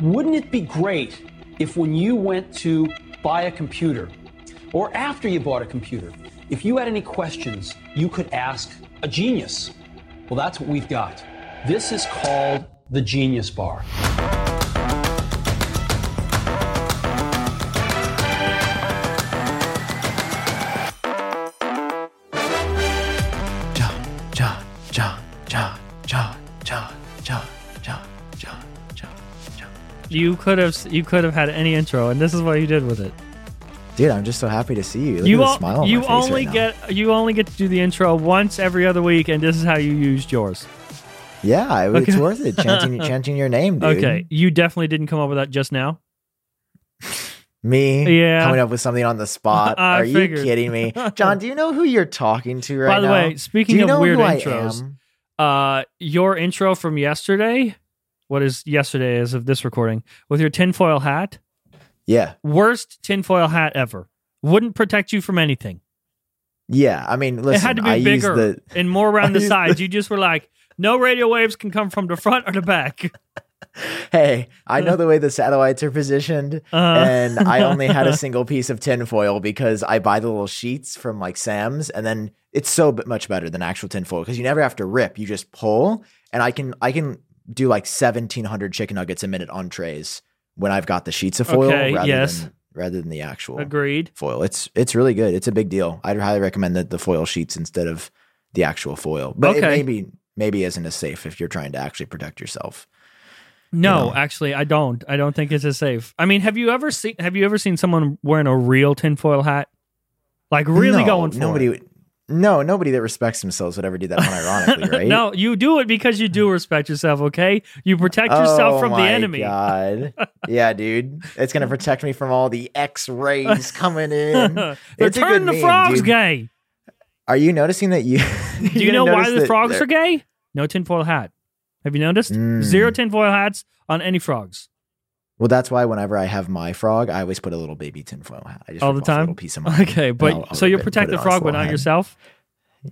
wouldn't it be great if when you went to buy a computer, or after you bought a computer, if you had any questions, you could ask a genius? Well, that's what we've got. This is called the Genius Bar. You could have you could have had any intro, and this is what you did with it. Dude, I'm just so happy to see you. Look you at the smile on you my face only right now. get you only get to do the intro once every other week, and this is how you used yours. Yeah, it- it's Okay. worth it. Chanting, chanting your name, dude. Okay, you definitely didn't come up with that just now. Me Yeah. coming up with something on the spot. I Are you kidding me? Jon, do you know who you're talking to right now? By the way, speaking do you of know weird who I intros, am? uh, your intro from yesterday, what is yesterday as of this recording, with your tinfoil hat, Yeah. worst tinfoil hat ever. Wouldn't protect you from anything. Yeah. I mean, listen, it had to be I bigger the and more around I the sides. the- you just were like, no radio waves can come from the front or the back. hey, I know the way the satellites are positioned, Uh, and I only had a single piece of tinfoil because I buy the little sheets from like Sam's, and then it's so much better than actual tinfoil because you never have to rip; you just pull, and I can I can do like seventeen hundred chicken nuggets a minute on trays when I've got the sheets of foil Okay, rather yes. than rather than the actual Agreed. foil. It's it's really good. It's a big deal. I'd highly recommend the, the foil sheets instead of the actual foil, but it maybe maybe isn't as safe if you're trying to actually protect yourself. No, know. actually, I don't. I don't think it's as safe. I mean, have you ever seen Have you ever seen someone wearing a real tinfoil hat, like really No, going for nobody. it? No, nobody that respects themselves would ever do that unironically, right? no, you do it because you do respect yourself. Okay, you protect yourself Oh from the my enemy. God. yeah, dude, it's gonna protect me from all the X rays coming in. They're turning the meme, frogs dude. gay. Are you noticing that you? Do you know why the frogs are gay? No tinfoil hat. Have you noticed? Mm. Zero tinfoil hats on any frogs. Well, that's why whenever I have my frog, I always put a little baby tinfoil hat. I just All the off a time? little piece of mine. Okay, but I'll- I'll so you rip it and protect the it on its frog, but not head. yourself.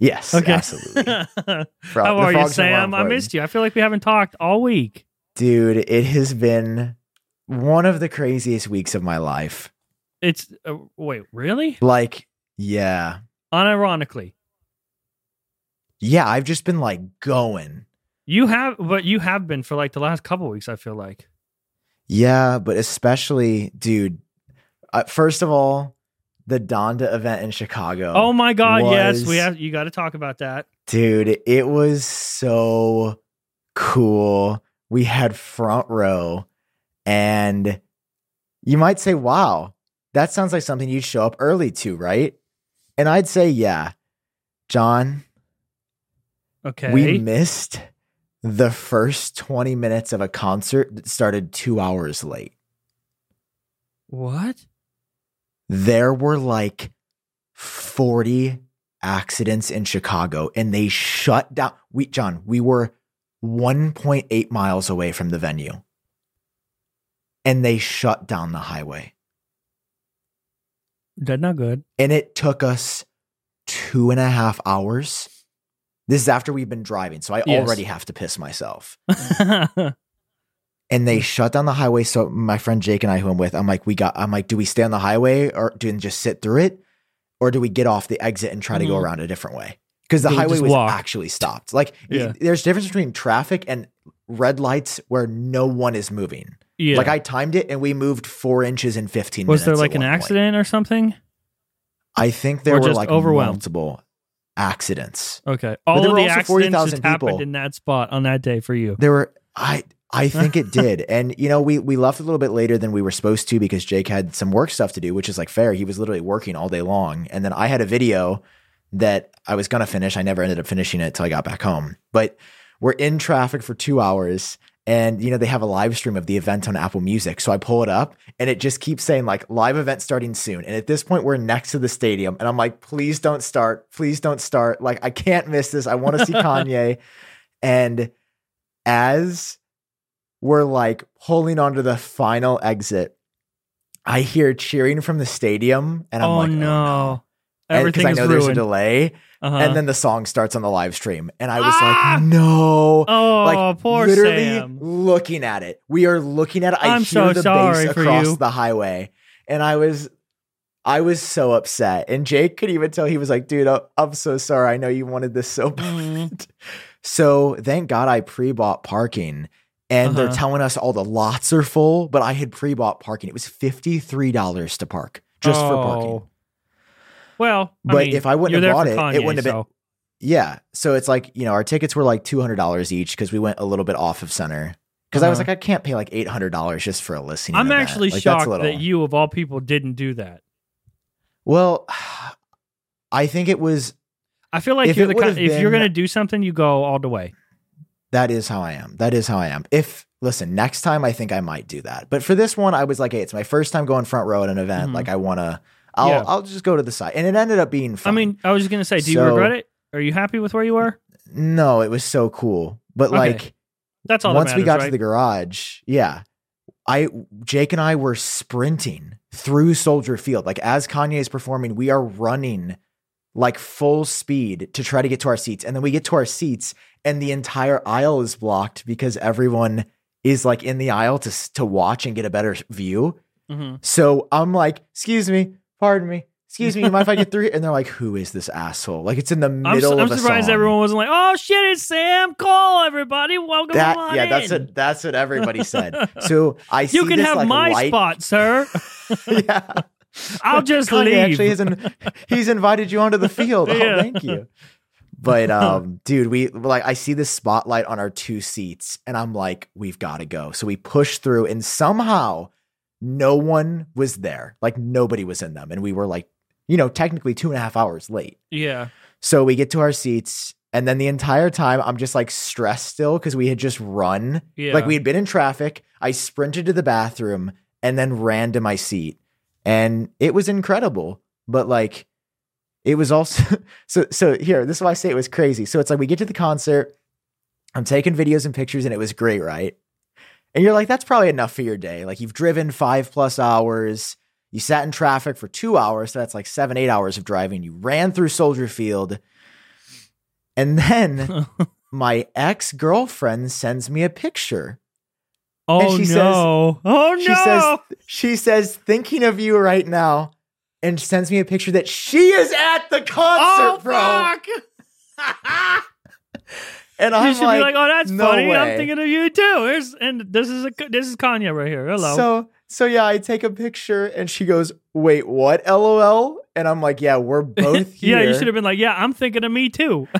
Yes, Okay. absolutely. How are you, frogs are more Sam? I missed you. I feel like we haven't talked all week. dude. It has been one of the craziest weeks of my life. It's uh, wait, really? Like, yeah, Unironically, yeah. I've just been like going. you have, but you have been for like the last couple weeks. I feel like. Yeah, but especially, dude. Uh, first of all, the Donda event in Chicago. Oh my God! yes, we have. You got to talk about that. dude. It was so cool. We had front row, and you might say, "Wow, that sounds like something you'd show up early to, right?" And I'd say, "Yeah, Jon." Okay. We missed the first 20 minutes of a concert that started two hours late. what? There were like 40 accidents in Chicago and they shut down. We, Jon, we were 1.8 miles away from the venue and they shut down the highway. That's not good. And it took us two and a half hours. This is after we've been driving. So I Yes. already have to piss myself. and they shut down the highway. So my friend Jake and I, who I'm with, I'm like, we got. I'm like, do we stay on the highway or do we just sit through it, or do we get off the exit and try to go Mhm. around a different way? Because the highway was walk? actually stopped. Like, Yeah. there's a difference between traffic and red lights where no one is moving. yeah. Like I timed it and we moved four inches in 15 was minutes. Was there like an one point. accident or something? I think there Or were just like overwhelmed? multiple accidents. Okay. All there of the accidents 40,000 just happened people. in that spot on that day for you. There were I I think it did. And you know, we we left a little bit later than we were supposed to because Jake had some work stuff to do, which is like fair. He was literally working all day long. And then I had a video that I was gonna finish. I never ended up finishing it till I got back home. But we're in traffic for two hours. And you know, they have a live stream of the event on Apple Music. So I pull it up and it just keeps saying like live event starting soon. And at this point, we're next to the stadium. And I'm like, please don't start. Please don't start. Like, I can't miss this. I want to see Kanye. And as we're like pulling onto the final exit, I hear cheering from the stadium, and I'm oh like, no. oh no. Everything I is know there's a delay, Uh-huh. and then the song starts on the live stream, and I was Ah! like, no. oh, like poor literally Sam. looking at it. We are looking at it. I I'm hear so the sorry bass across you. the highway, and I was, I was so upset. And Jake could even tell he was like, "Dude, I- I'm so sorry. I know you wanted this so bad." Mhm. So thank God I pre-bought parking. And they're Uh-huh. telling us all the lots are full, but I had pre-bought parking. It was fifty-three dollars to park just for parking. Well, I But mean, if I wouldn't have bought it, it wouldn't have been- so- Yeah. So it's like, you know, our tickets were like $200 each because we went a little bit off of center. Because I was Uh-huh. like, I can't pay like $800 just for a listening. I'm actually Like, shocked little- that you, of all people, didn't do that. Well, I think it was, I feel like If you're the kind, would've you're going to do something, you go all the way. that is how I am. That is how I am. If, listen, next time I think I might do that. But for this one, I was like, hey, it's my first time going front row at an event. Mhm. Like, I want to, I'll, Yeah. I'll just go to the side. And it ended up being fun. I mean, I was just going to say, do you regret it? Are you happy with where you were? no, it was so cool. But Okay. like, That's all. I got. Once that we got right? to the garage, yeah, I Jake and I were sprinting through Soldier Field. Like as Kanye is performing, we are running like full speed to try to get to our seats. And then we get to our seats and the entire aisle is blocked because everyone is like in the aisle to to watch and get a better view. Mhm. So I'm like, "Excuse me, pardon me. Excuse me, you mind if I get through?" And they're like, "Who is this asshole?" Like it's in the I'm, middle su- I'm of a surprised song. everyone wasn't like, "Oh shit, it's Sam Kohl, everybody, welcome that yeah, in. that's what that's what everybody said. So I see you can this, have like, my light- spot, sir. yeah, I'll just Kanye leave." actually has in, he's invited you onto the field. Yeah. Oh, thank you. But um, dude, we like I see this spotlight on our two seats, and I'm like, we've got to go. So we push through, and somehow no one was there. Like nobody was in them, and we were like, you know, technically two and a half hours late. yeah. So we get to our seats, and then the entire time I'm just like stressed still because we had just run. Yeah. Like we had been in traffic. I sprinted to the bathroom and then ran to my seat. And it was incredible. But like it was also so so here, this is why I say it was crazy. So it's like we get to the concert, I'm taking videos and pictures, and it was great, right? And you're like, that's probably enough for your day. Like you've driven five plus hours. You sat in traffic for two hours, so that's like seven, eight hours of driving. You ran through Soldier Field. And then my ex girlfriend sends me a picture. Oh, oh she says- no! oh no! She says, she says, thinking of you right now, and sends me a picture that she is at the concert, "Oh bro. fuck!" And I'm should like, be like, "Oh, that's no funny. I'm thinking of you too." Here's and this is a this is Kanye right here. Hello. So so yeah, I take a picture and she goes, Wait, what? LOL? And I'm like, Yeah, we're both here. yeah, you should have been like, "Yeah, I'm thinking of me too."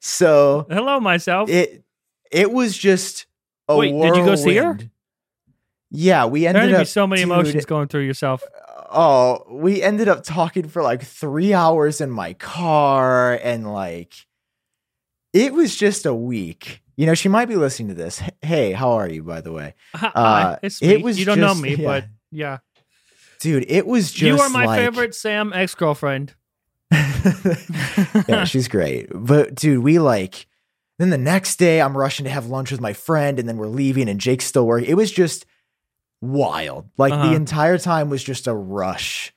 So Hello, myself. it it was just a Wait, did you go see her? Yeah, we there ended to up be so many dude, emotions going through yourself. Oh, we ended up talking for like three hours in my car, and like it was just a week. You know, she might be listening to this. Hey, how are you, by the way, Uh, it was you don't know me, yeah. but yeah, dude? It was just you are my like- favorite Sam ex girlfriend. yeah, she's great. But dude, we like then the next day I'm rushing to have lunch with my friend, and then we're leaving, and Jake's still working. It was just wild. Like Uh-huh. the entire time was just a rush.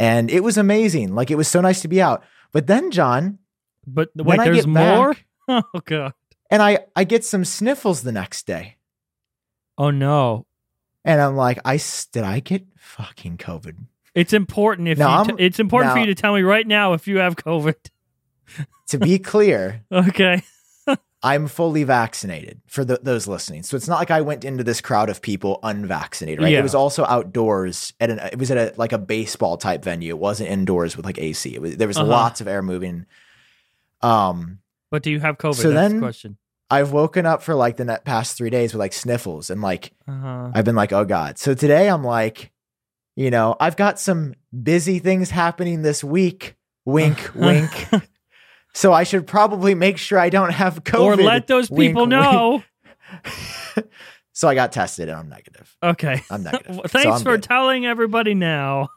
And it was amazing. Like it was so nice to be out. But then, Jon, But wait, there's more. back, Oh god. and I I get some sniffles the next day. Oh no. And I'm like, I did I get fucking COVID? It's important if Now, you t- it's important for you to tell me right now if you have COVID. To be clear, Okay. I'm fully vaccinated for the, those listening. So it's not like I went into this crowd of people unvaccinated, right? Yeah. It was also outdoors at an it was at a like a baseball type venue. It wasn't indoors with like AC. It was there was Uh-huh. lots of air moving. Um But do you have COVID? So That's then- the question. I've woken up for like the net past 3 days with like sniffles and like Uh-huh. I've been like, "Oh god." So today I'm like, you know, I've got some busy things happening this week. Wink, wink. So I should probably make sure I don't have COVID. or let those people wink. know. So I got tested and I'm negative. Okay. I'm negative. Well, So Thanks I'm for good. telling everybody now.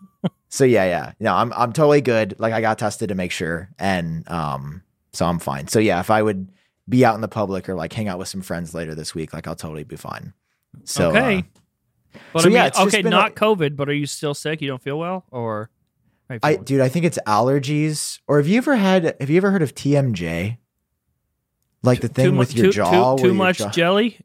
So yeah, yeah. No, I'm I'm totally good. Like I got tested to make sure. And um so I'm fine. So yeah, if I would be out in the public or like hang out with some friends later this week, like I'll totally be fine. So Okay. uh, But So, I mean, yeah, it's okay, not like- COVID, but are you still sick? You don't feel well, or I dude, I think it's allergies. Or have you ever had? Have you ever heard of TMJ? Like the thing Too with your too, jaw, Too, too much jaw- jelly.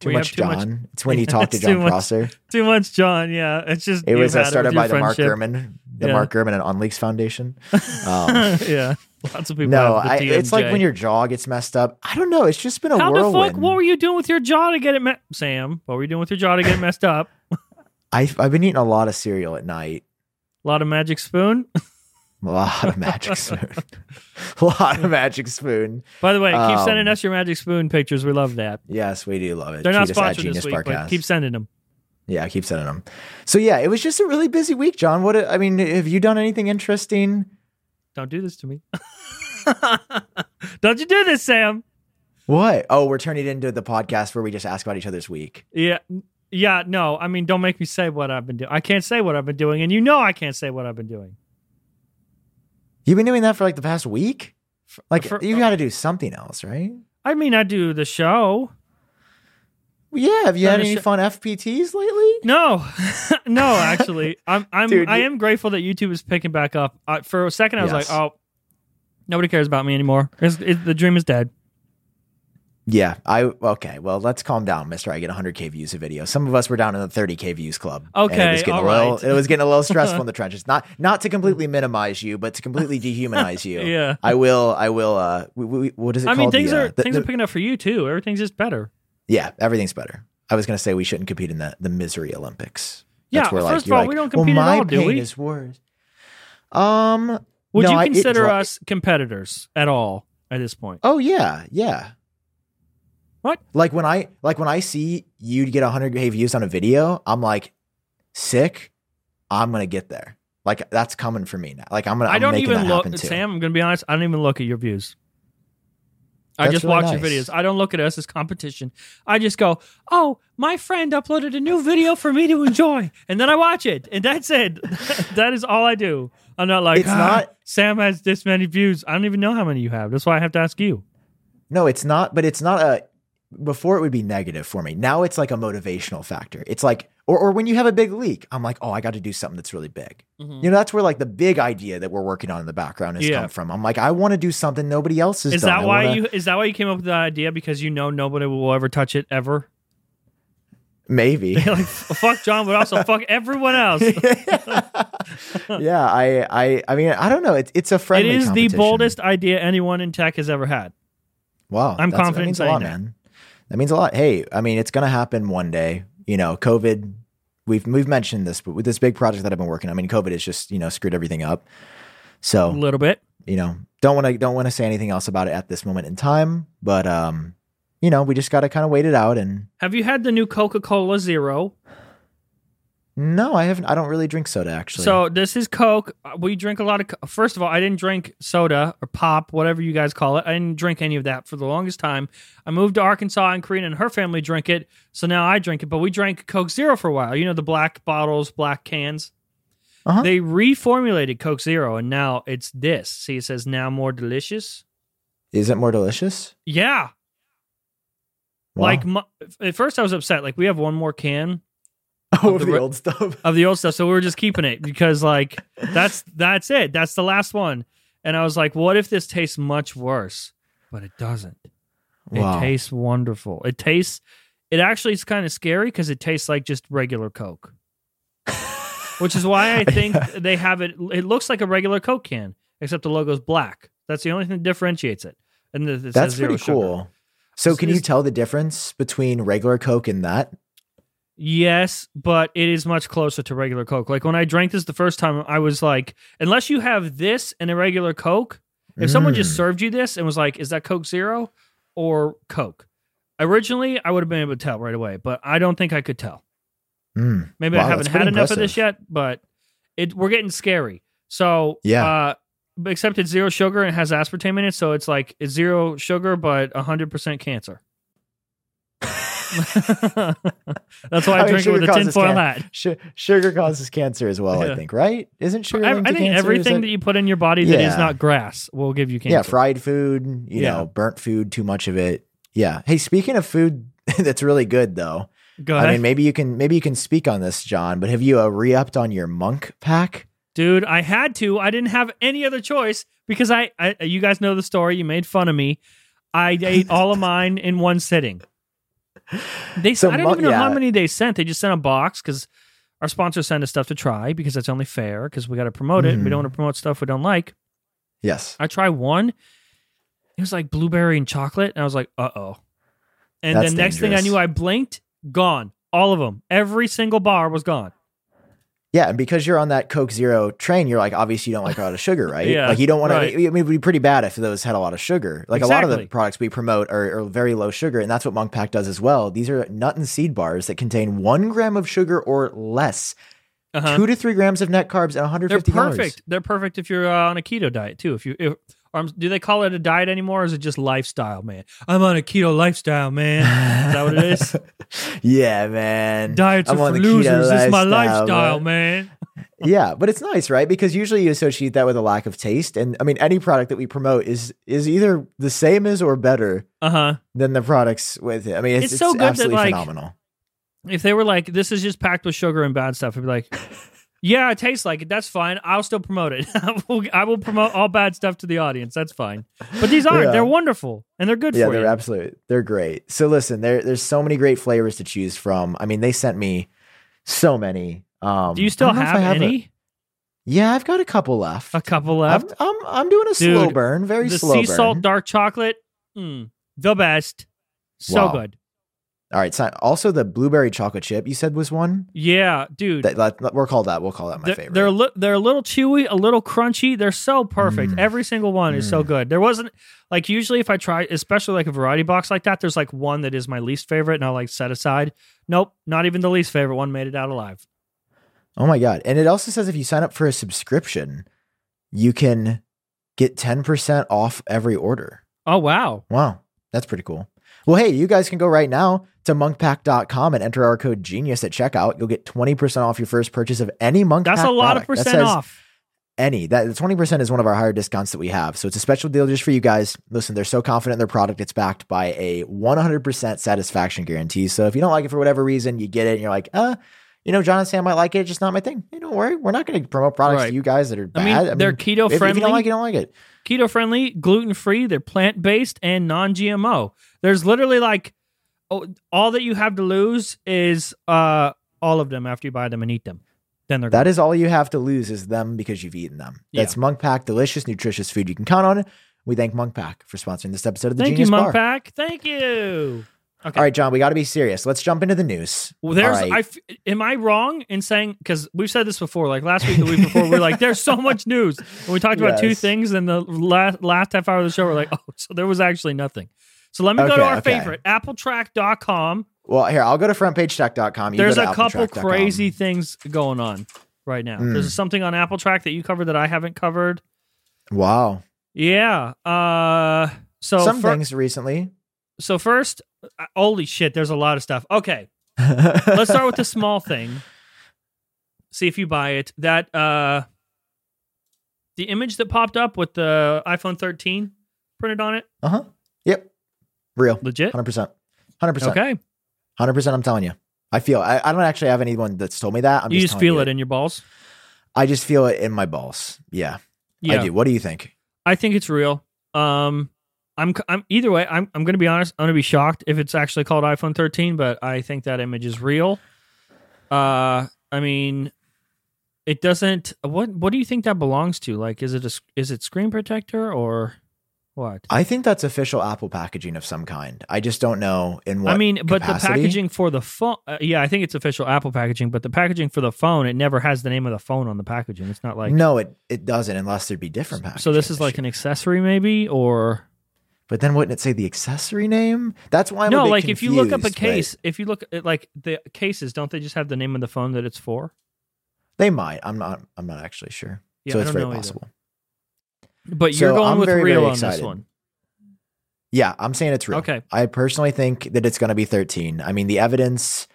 too much too much- Jon. It's when you talk to It's too Jon much- Prosser. Too much Jon. Yeah, it's just It was uh, started by the Mark friendship. The Yeah. Mark Gurman and OnLeaks Foundation. Um, yeah, lots of people. no, I, it's like when your jaw gets messed up. I don't know. It's just been a How the whirlwind. fuck? What were you doing with your jaw to get it, me- Sam? What were you doing with your jaw to get it messed up? I've, I've been eating a lot of cereal at night. A lot of magic spoon. A lot of magic spoon. a lot of magic spoon. By the way, keep Um, sending us your magic spoon pictures. We love that. Yes, we do love it. They're not Tweet us at sponsored Genius this week, but keep sending them. Yeah, I keep sending them. So yeah, it was just a really busy week, Jon. What I mean, have you done anything interesting? Don't do this to me. Don't you do this, Sam? What? Oh, we're turning it into the podcast where we just ask about each other's week. Yeah. Yeah, no. I mean, don't make me say what I've been doing. I can't say what I've been doing, and you know I can't say what I've been doing. You've been doing that for like the past week. Like for- you got to do something else, right? I mean, I do the show. Yeah. Have you had any sh- fun FPTs lately? No, no, actually, I'm I'm Dude, I you- am grateful that YouTube is picking back up. Uh, for a second, I was Yes. like, oh, nobody cares about me anymore. It's, it, the dream is dead. Yeah. I okay. Well, let's calm down, Mister. I get 100k views a video. Some of us were down in the 30k views club. and Okay, it was getting all a little. right. It was getting a little stressful in the trenches. Not not to completely minimize you, but to completely dehumanize you. Yeah. I will. I will. Uh. We, we, what is it I called? mean, things The, uh, are the- things the- are picking up for you too. Everything's just better. Yeah, everything's better. I was gonna say we shouldn't compete in the the misery Olympics. Yeah, That's where, like, first of all, like, we don't well, compete at my all, do we? Is worse. Um. Would no, you I- it consider us competitors at all at this point? Oh yeah, yeah. What? Like when I like when I see you get 100k views on a video, I'm like, sick. I'm gonna get there. Like that's coming for me now. Like I'm gonna. I I'm don't making even that look, too. Sam. I'm gonna be honest. I don't even look at your views. I just really watch your videos. I don't look at us as competition. I just go, "Oh, my friend uploaded a new video for me to enjoy," and then I watch it, and that's it. that is all I do. I'm not like It's "Ah, not- Sam has this many views. I don't even know how many you have. That's why I have to ask you. No, it's not. But it's not a. Before it would be negative for me. Now it's like a motivational factor. It's like, or or when you have a big leak, I'm like, oh, I got to do something that's really big. Mm-hmm. You know, that's where like the big idea that we're working on in the background has Yeah. come from. I'm like, I want to do something nobody else has Is done. that why wanna- you? Is that why you came up with the idea? Because you know nobody will ever touch it ever. Maybe. like fuck John, but also fuck everyone else. yeah, I, I, I mean, I don't know. It's it's a It friendly. is the boldest idea anyone in tech has ever had. Wow, I'm confident That means a lot, that. man. That means a lot. Hey, I mean, it's gonna happen one day. You know, COVID. We've we've mentioned this, but with this big project that I've been working, on, I mean, COVID has just you know screwed everything up. So a little bit. you know, don't want to don't want to say anything else about it at this moment in time. But um, you know, we just got to kind of wait it out. And Have you had the new Coca Cola Zero? No, I haven't. I don't really drink soda actually. So this is Coke. Uh, We drink a lot of. Co- First of all, I didn't drink soda or pop, whatever you guys call it. I didn't drink any of that for the longest time. I moved to Arkansas, and Karina and her family drink it, so now I drink it. But we drank Coke Zero for a while. You know the black bottles, black cans. Uh-huh. They reformulated Coke Zero, and now it's this. See, it says now more delicious. is it more delicious? Yeah, Wow. like mu- at first I was upset. Like we have one more can oh, the the, re- old stuff. of the old stuff. So we were just keeping it because like that's that's it. That's the last one. And I was like, what if this tastes much worse? But it doesn't. Wow. It tastes wonderful. It tastes it actually is kind of scary because it tastes like just regular Coke. Which is why I think they have it it looks like a regular Coke can, except the logo's black. That's the only thing that differentiates it. And it That's zero pretty sugar. cool. So, It's- can you tell the difference between regular Coke and that? Yes, but it is much closer to regular Coke. Like when I drank this the first time, I was like, unless you have this and a regular Coke, if someone just Mm. served you this and was like, is that Coke Zero or Coke? Originally, I would have been able to tell right away, but I don't think I could tell. Mm. Maybe Wow, I haven't had enough of this yet, but it we're getting scary. So Yeah. uh, except it's zero sugar and has aspartame in it, so it's like it's zero sugar but hundred percent cancer. That's why I, I mean, drink it with a tinfoil can- hat. Sh- sugar causes cancer as well. Yeah. I think, right? Isn't sugar? I, I think cancer? Everything that- that you put in your body that is Yeah. not grass will give you cancer. yeah, fried food. You Yeah. know, burnt food, too much of it. Yeah. Hey, speaking of food that's really good though, Go ahead. I mean, maybe you can maybe you can speak on this, Jon. But have you uh, re-upped on your Munk Pack? dude. I had to. I didn't have any other choice because I, I you guys know the story. You made fun of me. I ate all of mine in one sitting. They So I don't even know how many they sent. They just sent a box because our sponsors send us stuff to try because that's only fair because we got to promote it. We Mhm. don't want to promote stuff we don't like. Yes. I tried one. It was like blueberry and chocolate, and I was like, uh oh. And That's then next thing I knew, I blinked, gone. All of them. Every single bar was gone. Yeah, and because you're on that Coke Zero train, you're like obviously you don't like a lot of sugar, right? Yeah, like you don't want right. to. I mean, it would be pretty bad if those had a lot of sugar. Like a lot of the products we promote are, are very low sugar, and that's what Munk Pack does as well. These are nut and seed bars that contain one gram of sugar or less, Uh-huh. two to three grams of net carbs, and 150 They're 150 calories. perfect. They're perfect if you're uh, on a keto diet too. If you, if, or do they call it a diet anymore? Or is it just lifestyle, man? I'm on a keto lifestyle, man. is that what it is? Yeah, man. Diets I'm are for losers. It's my lifestyle, man. man. yeah, but it's nice, right? Because usually you associate that with a lack of taste, and I mean, any product that we promote is is either the same as or better Uh huh. than the products with it. I mean, it's, It's it's, so good that, like, phenomenal. If they were like, this is just packed with sugar and bad stuff, I'd be like, yeah, it tastes like it. That's fine. I'll still promote it. I will, I will promote all bad stuff to the audience. That's fine. But these aren't. Yeah. They're wonderful and they're good Yeah, for they're you. absolutely they're great. So listen, there there's so many great flavors to choose from. I mean, they sent me so many. Um, Do you still I if have, I a- any? yeah, I've got a couple left. A couple left. I'm I'm doing a slow burn, very the slow sea burn. salt dark chocolate, mm, the best. So Wow. good. All right, so also the blueberry chocolate chip you said was one. Yeah, dude. That, that we'll call that we'll call that my they're, favorite. they're a li- they're a little chewy, a little crunchy. They're so perfect. Mm. Every single one is so Mm. good. There wasn't like usually if I try, especially like a variety box like that, there's like one that is my least favorite, and I'll like set aside. Nope, not even the least favorite one made it out alive. Oh my god! And it also says if you sign up for a subscription, you can get ten percent off every order. Oh wow, Wow, that's pretty cool. Well, hey, you guys can go right now to munkpack.com and enter our code genius at checkout. You'll get 20% off your first purchase of any Munk that's Pack a lot of product. That percent says off. Any. That the 20% is one of our higher discounts that we have. So it's a special deal just for you guys. Listen, they're so confident in their product, it's backed by a 100% satisfaction guarantee. So if you don't like it for whatever reason, you get it and you're like, uh, you know, Jon and Sam might like it, just not my thing. Hey, don't worry. We're not going to promote products Right. to you guys that are bad. I mean, bad. they're keto if, if you don't like it, you don't like it. Keto friendly, gluten free, they're plant based and non GMO. There's literally like oh, all that you have to lose is uh all of them after you buy them and eat them. Then they're That is all you have to lose is them because you've eaten them. Yeah. That's Munk Pack, delicious, nutritious food you can count on. We thank Munk Pack for sponsoring this episode of the Thank Genius you, Bar. Munk Pack. Thank you. Okay. All right, Jon, we got to be serious. Let's jump into the news. Well, there's. Right. I f- am I wrong in saying because we've said this before, like last week, the week before, we are like, there's so much news, and we talked about two things, and the last last half hour of the show, we're like, oh, so there was actually nothing. So let me go to our okay. favorite, AppleTrack.com. well, here, I'll go to frontpagetech.com. You There's a couple crazy things going on right now. Mm. There's something on Apple Track that you covered that I haven't covered. Wow. Yeah. Uh. So Some fir- things recently. So first, uh, holy shit, there's a lot of stuff. Okay. let's start with the small thing. See if you buy it. That uh the image that popped up with the iPhone 13 printed on it, Uh huh. Yep. Real. legit. 100%. 100%. Okay. 100%. I'm telling you. I feel, I, I don't actually have anyone that's told me that. I'm you just just feel you it in your balls. I just feel it in my balls. Yeah, Yeah. I do. What do you think? I think it's real. Um I'm I'm either way, I'm I'm going to be honest, I'm going to be shocked if it's actually called iPhone 13, but I think that image is real. Uh I mean it doesn't what what do you think that belongs to? Like is it a is it screen protector or what? I think that's official Apple packaging of some kind. I just don't know in what. I mean, but the packaging for the phone, uh, yeah, I think it's official Apple packaging, but the packaging for the phone, it never has the name of the phone on the packaging. It's not like no, it it doesn't unless there'd be different packaging. So this is like an accessory, maybe, or But then wouldn't it say the accessory name? That's why I'm no? Like if you look up a confused, case, if you look at like the cases, don't they just have the name of the phone that it's for? they might. I'm not. I'm not actually sure. Yeah, so I it's very know either. possible. But you're going I'm with very, real very on this one. Yeah, I'm saying it's real. Okay. I personally think that it's going to be 13. I mean, the evidence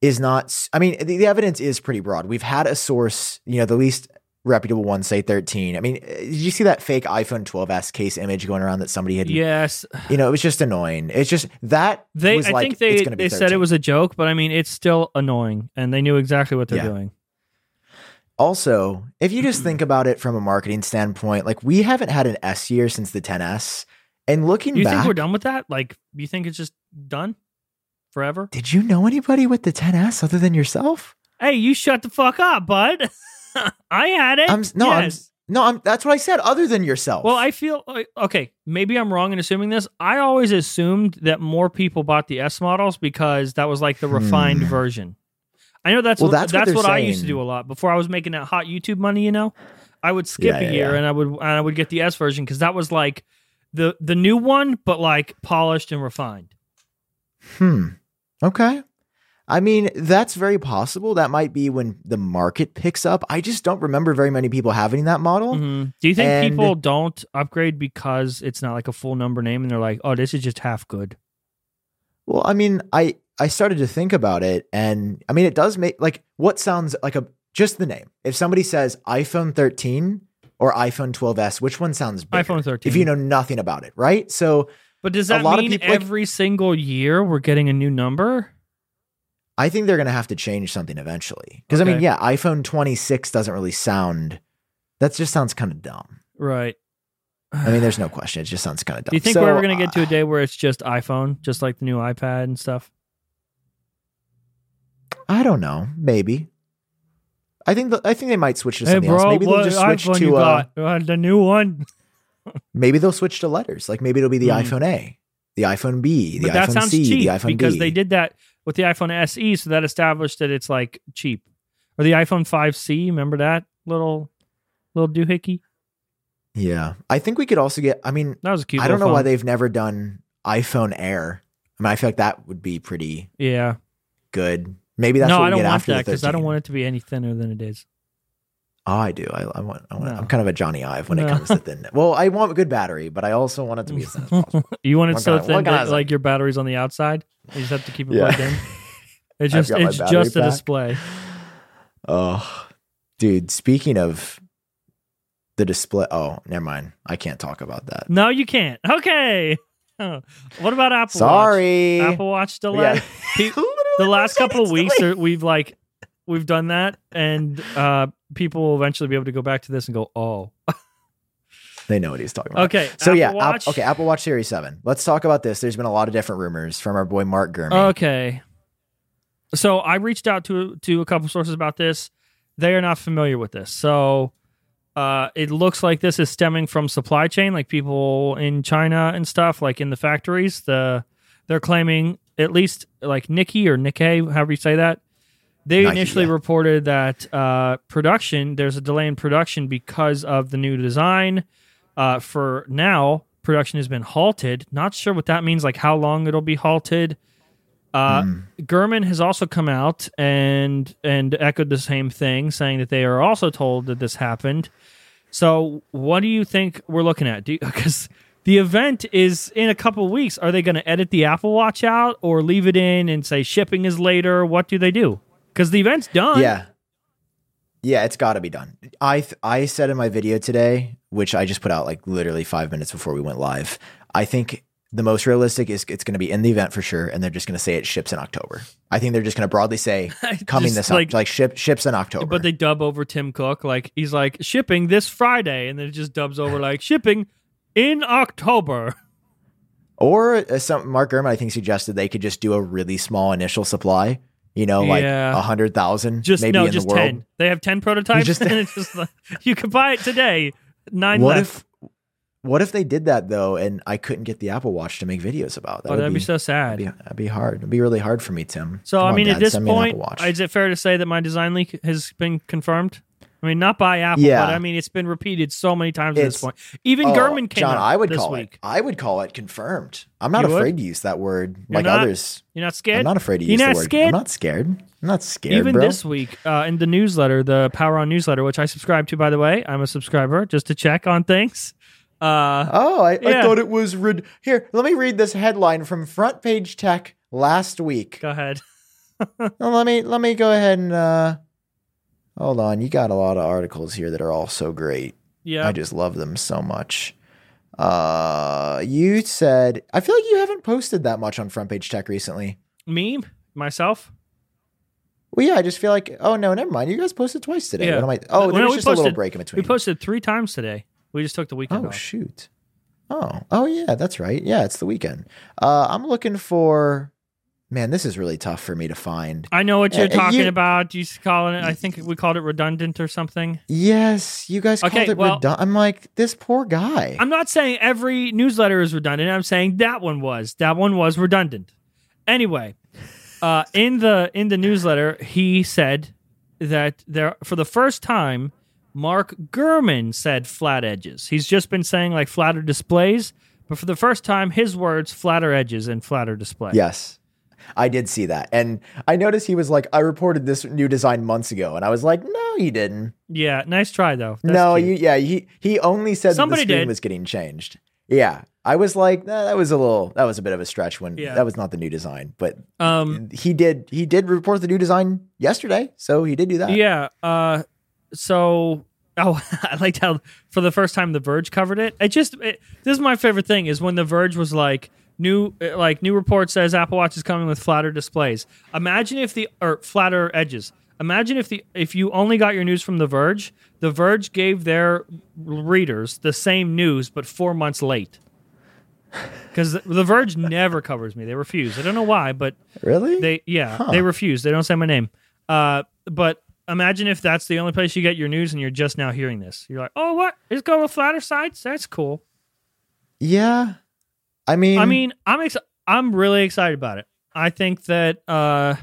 is not. I mean, the, the evidence is pretty broad. We've had a source, you know, the least reputable one say 13. I mean, uh, did you see that fake iPhone 12s case image going around that somebody had? Yes, You know, it was just annoying. It's just that they. was I like, think they it's gonna be they said it was a joke, but I mean, it's still annoying, and they knew exactly what they're Yeah. doing. Also, if you just think about it from a marketing standpoint, like we haven't had an S year since the 10S. And looking You back, think we're done with that? Like, you think it's just done forever? did you know anybody with the 10S other than yourself? Hey, you shut the fuck up, bud. I had it. I'm no, Yes. I'm no, I'm that's what I said. Other than yourself. Well, I feel like- okay. Maybe I'm wrong in assuming this. I always assumed that more people bought the S models because that was like the refined Hmm. version. I know that's Well, what, that's that's, what what, I used to do a lot before I was making that hot YouTube money. You know, I would skip Yeah, a yeah, year yeah. and I would and I would get the S version because that was like the the new one, but like polished and refined. Hmm. Okay. I mean, that's very possible. That might be when the market picks up. I just don't remember very many people having that model. Mhm. Do you think And- people don't upgrade because it's not like a full number name and they're like, oh, this is just half good? Well, I mean, I I started to think about it, and I mean, it does make like what sounds like a just the name. If somebody says iPhone 13 or iPhone 12s, which one sounds bigger? iPhone 13. If you know nothing about it, right? So But does that a lot of mean people, like- every single year we're getting a new number? I think they're going to have to change something eventually. Because I mean, yeah, iPhone 26 doesn't really sound. That just sounds kind of dumb. Right. I mean, there's no question. It just sounds kind of dumb. Do you think So, we're ever going to get to a uh, day where it's just iPhone, just like the new iPad and stuff? I don't know. Maybe. I think the, I think they might switch to something else. Maybe they'll just switch to uh, Uh, the new one. maybe they'll switch to letters. Like maybe it'll be the Hmm. iPhone A, the iPhone B, the But that iPhone sounds C, cheap the iPhone D. because D. they did that with the iPhone SE, so that established that it's like cheap. Or the iPhone 5C, remember that little little doohickey? Yeah, I think we could also get. I mean, That was a cute. I don't know little why they've never done iPhone Air. I mean, I feel like that would be pretty Yeah. good. Maybe that's no, what I don't get want after that because I don't want it to be any thinner than it is. Oh, I do. I, I want. I want No. I'm kind of a Jony Ive when it comes to thin. Well, I want a good battery, but I also want it to be as thin as possible. you want it so thin that like your battery's on the outside. You just have to keep it Yeah. plugged in. It's just it's just a display. Oh, dude. Speaking of the display. Oh, never mind. I can't talk about that. No, you can't. Okay. Oh. What about Apple Watch? Sorry. Apple Watch delay. Yeah. The last couple of weeks, are, we've like we've done that, and uh, people will eventually be able to go back to this and go, "Oh, They know what he's talking about. okay." So Apple yeah, App- okay, Apple Watch Series Seven. Let's talk about this. There's been a lot of different rumors from our boy Mark Gurman. Okay. So I reached out to to a couple sources about this. They are not familiar with this. So uh, it looks like this is stemming from supply chain, like people in China and stuff, like in the factories. The they're claiming at least like Nikki or Nikkei, however you say that. They Nike, initially yeah. reported that uh, production there's a delay in production because of the new design. Uh, for now, production has been halted. Not sure what that means, like how long it'll be halted. Uh, Hmm. Gurman has also come out and and echoed the same thing, saying that they are also told that this happened. So, what do you think we're looking at? Because the event is in a couple of weeks. Are they going to edit the Apple Watch out or leave it in and say shipping is later? What do they do? Because the event's done. Yeah. Yeah, it's got to be done. I th- I said in my video today, which I just put out like literally five minutes before we went live. I think the most realistic is it's going to be in the event for sure, and they're just going to say it ships in October. I think they're just going to broadly say coming this like- like, like ship ships in October. But they dub over Tim Cook like he's like shipping this Friday, and then it just dubs over like shipping in October. or uh, some Mark Gurman I think suggested they could just do a really small initial supply. You know, like Yeah. a hundred thousand, Just maybe no, in just the world. ten. They have ten prototypes, just- and it's just like you could buy it today. Nine What left. if what if they did that though, and I couldn't get the Apple Watch to make videos about? That oh, would that'd be, so sad. That'd be, that'd be hard. It'd be really hard for me, Tim. so Come I on, mean, at Dad, this point, is it fair to say that my design leak has been confirmed? I mean, not by Apple, Yeah. but I mean, it's been repeated so many times at this point. Even Oh, Gurman came John, I would call week. it. I would call it confirmed. I'm not You would? afraid to use that word You're like not? others. You're not scared. I'm not afraid to You're use the word. scared? I'm not scared. I'm not scared, Even bro. this week uh, in the newsletter, the Power On newsletter, which I subscribe to, by the way, I'm a subscriber just to check on things. Uh, Oh, I, Yeah. I thought it was rid- here. Let me read this headline from Front Page Tech last week. go ahead. Well, let me let me go ahead and uh, hold on. You got a lot of articles here that are all so great. Yeah. I just love them so much. Uh, you said I feel like you haven't posted that much on Front Page Tech recently. Me, myself. Well, yeah, I just feel like, oh no, never mind. You guys posted twice today. Yeah. What am I? Oh, No, there no, was just a little posted- break in between. We posted three times today. We just took the weekend Oh off. shoot. Oh, oh yeah, that's right. Yeah, it's the weekend. Uh, I'm looking for. Man, this is really tough for me to find. I know what you're Uh, talking you- about. You calling it? I think we called it redundant or something. Yes, you guys Okay, called it well- redun- I'm like this poor guy. I'm not saying every newsletter is redundant. I'm saying that one was. That one was redundant. Anyway, uh, in the in the newsletter, he said that there for the first time, Mark Gurman said flat edges. He's just been saying like flatter displays, but for the first time, his words flatter edges and flatter display. yes, I did see that, and I noticed he was like, "I reported this new design months ago," and I was like, "No, you didn't. Yeah, nice try though. That's no, you. Yeah, he he only said Somebody that the screen did. was getting changed. Yeah, I was like, nah, that was a little, that was a bit of a stretch when Yeah. that was not the new design, but Um, he did he did report the new design yesterday, so he did do that. Yeah. Uh, so, oh, I liked how for the first time The Verge covered it. It just it, this is my favorite thing is when The Verge was like new, uh, like new report says Apple Watch is coming with flatter displays. Imagine if the or flatter edges. Imagine if the if you only got your news from The Verge, The Verge gave their readers the same news but four months late. Because The Verge never covers me. They refuse. I don't know why, but Really? they yeah, Huh. they refuse. They don't say my name. Uh, but imagine if that's the only place you get your news and you're just now hearing this. You're like, oh, what? It's going with flatter sides. That's cool. yeah. I mean, I mean, I'm ex- I'm really excited about it. I think that uh,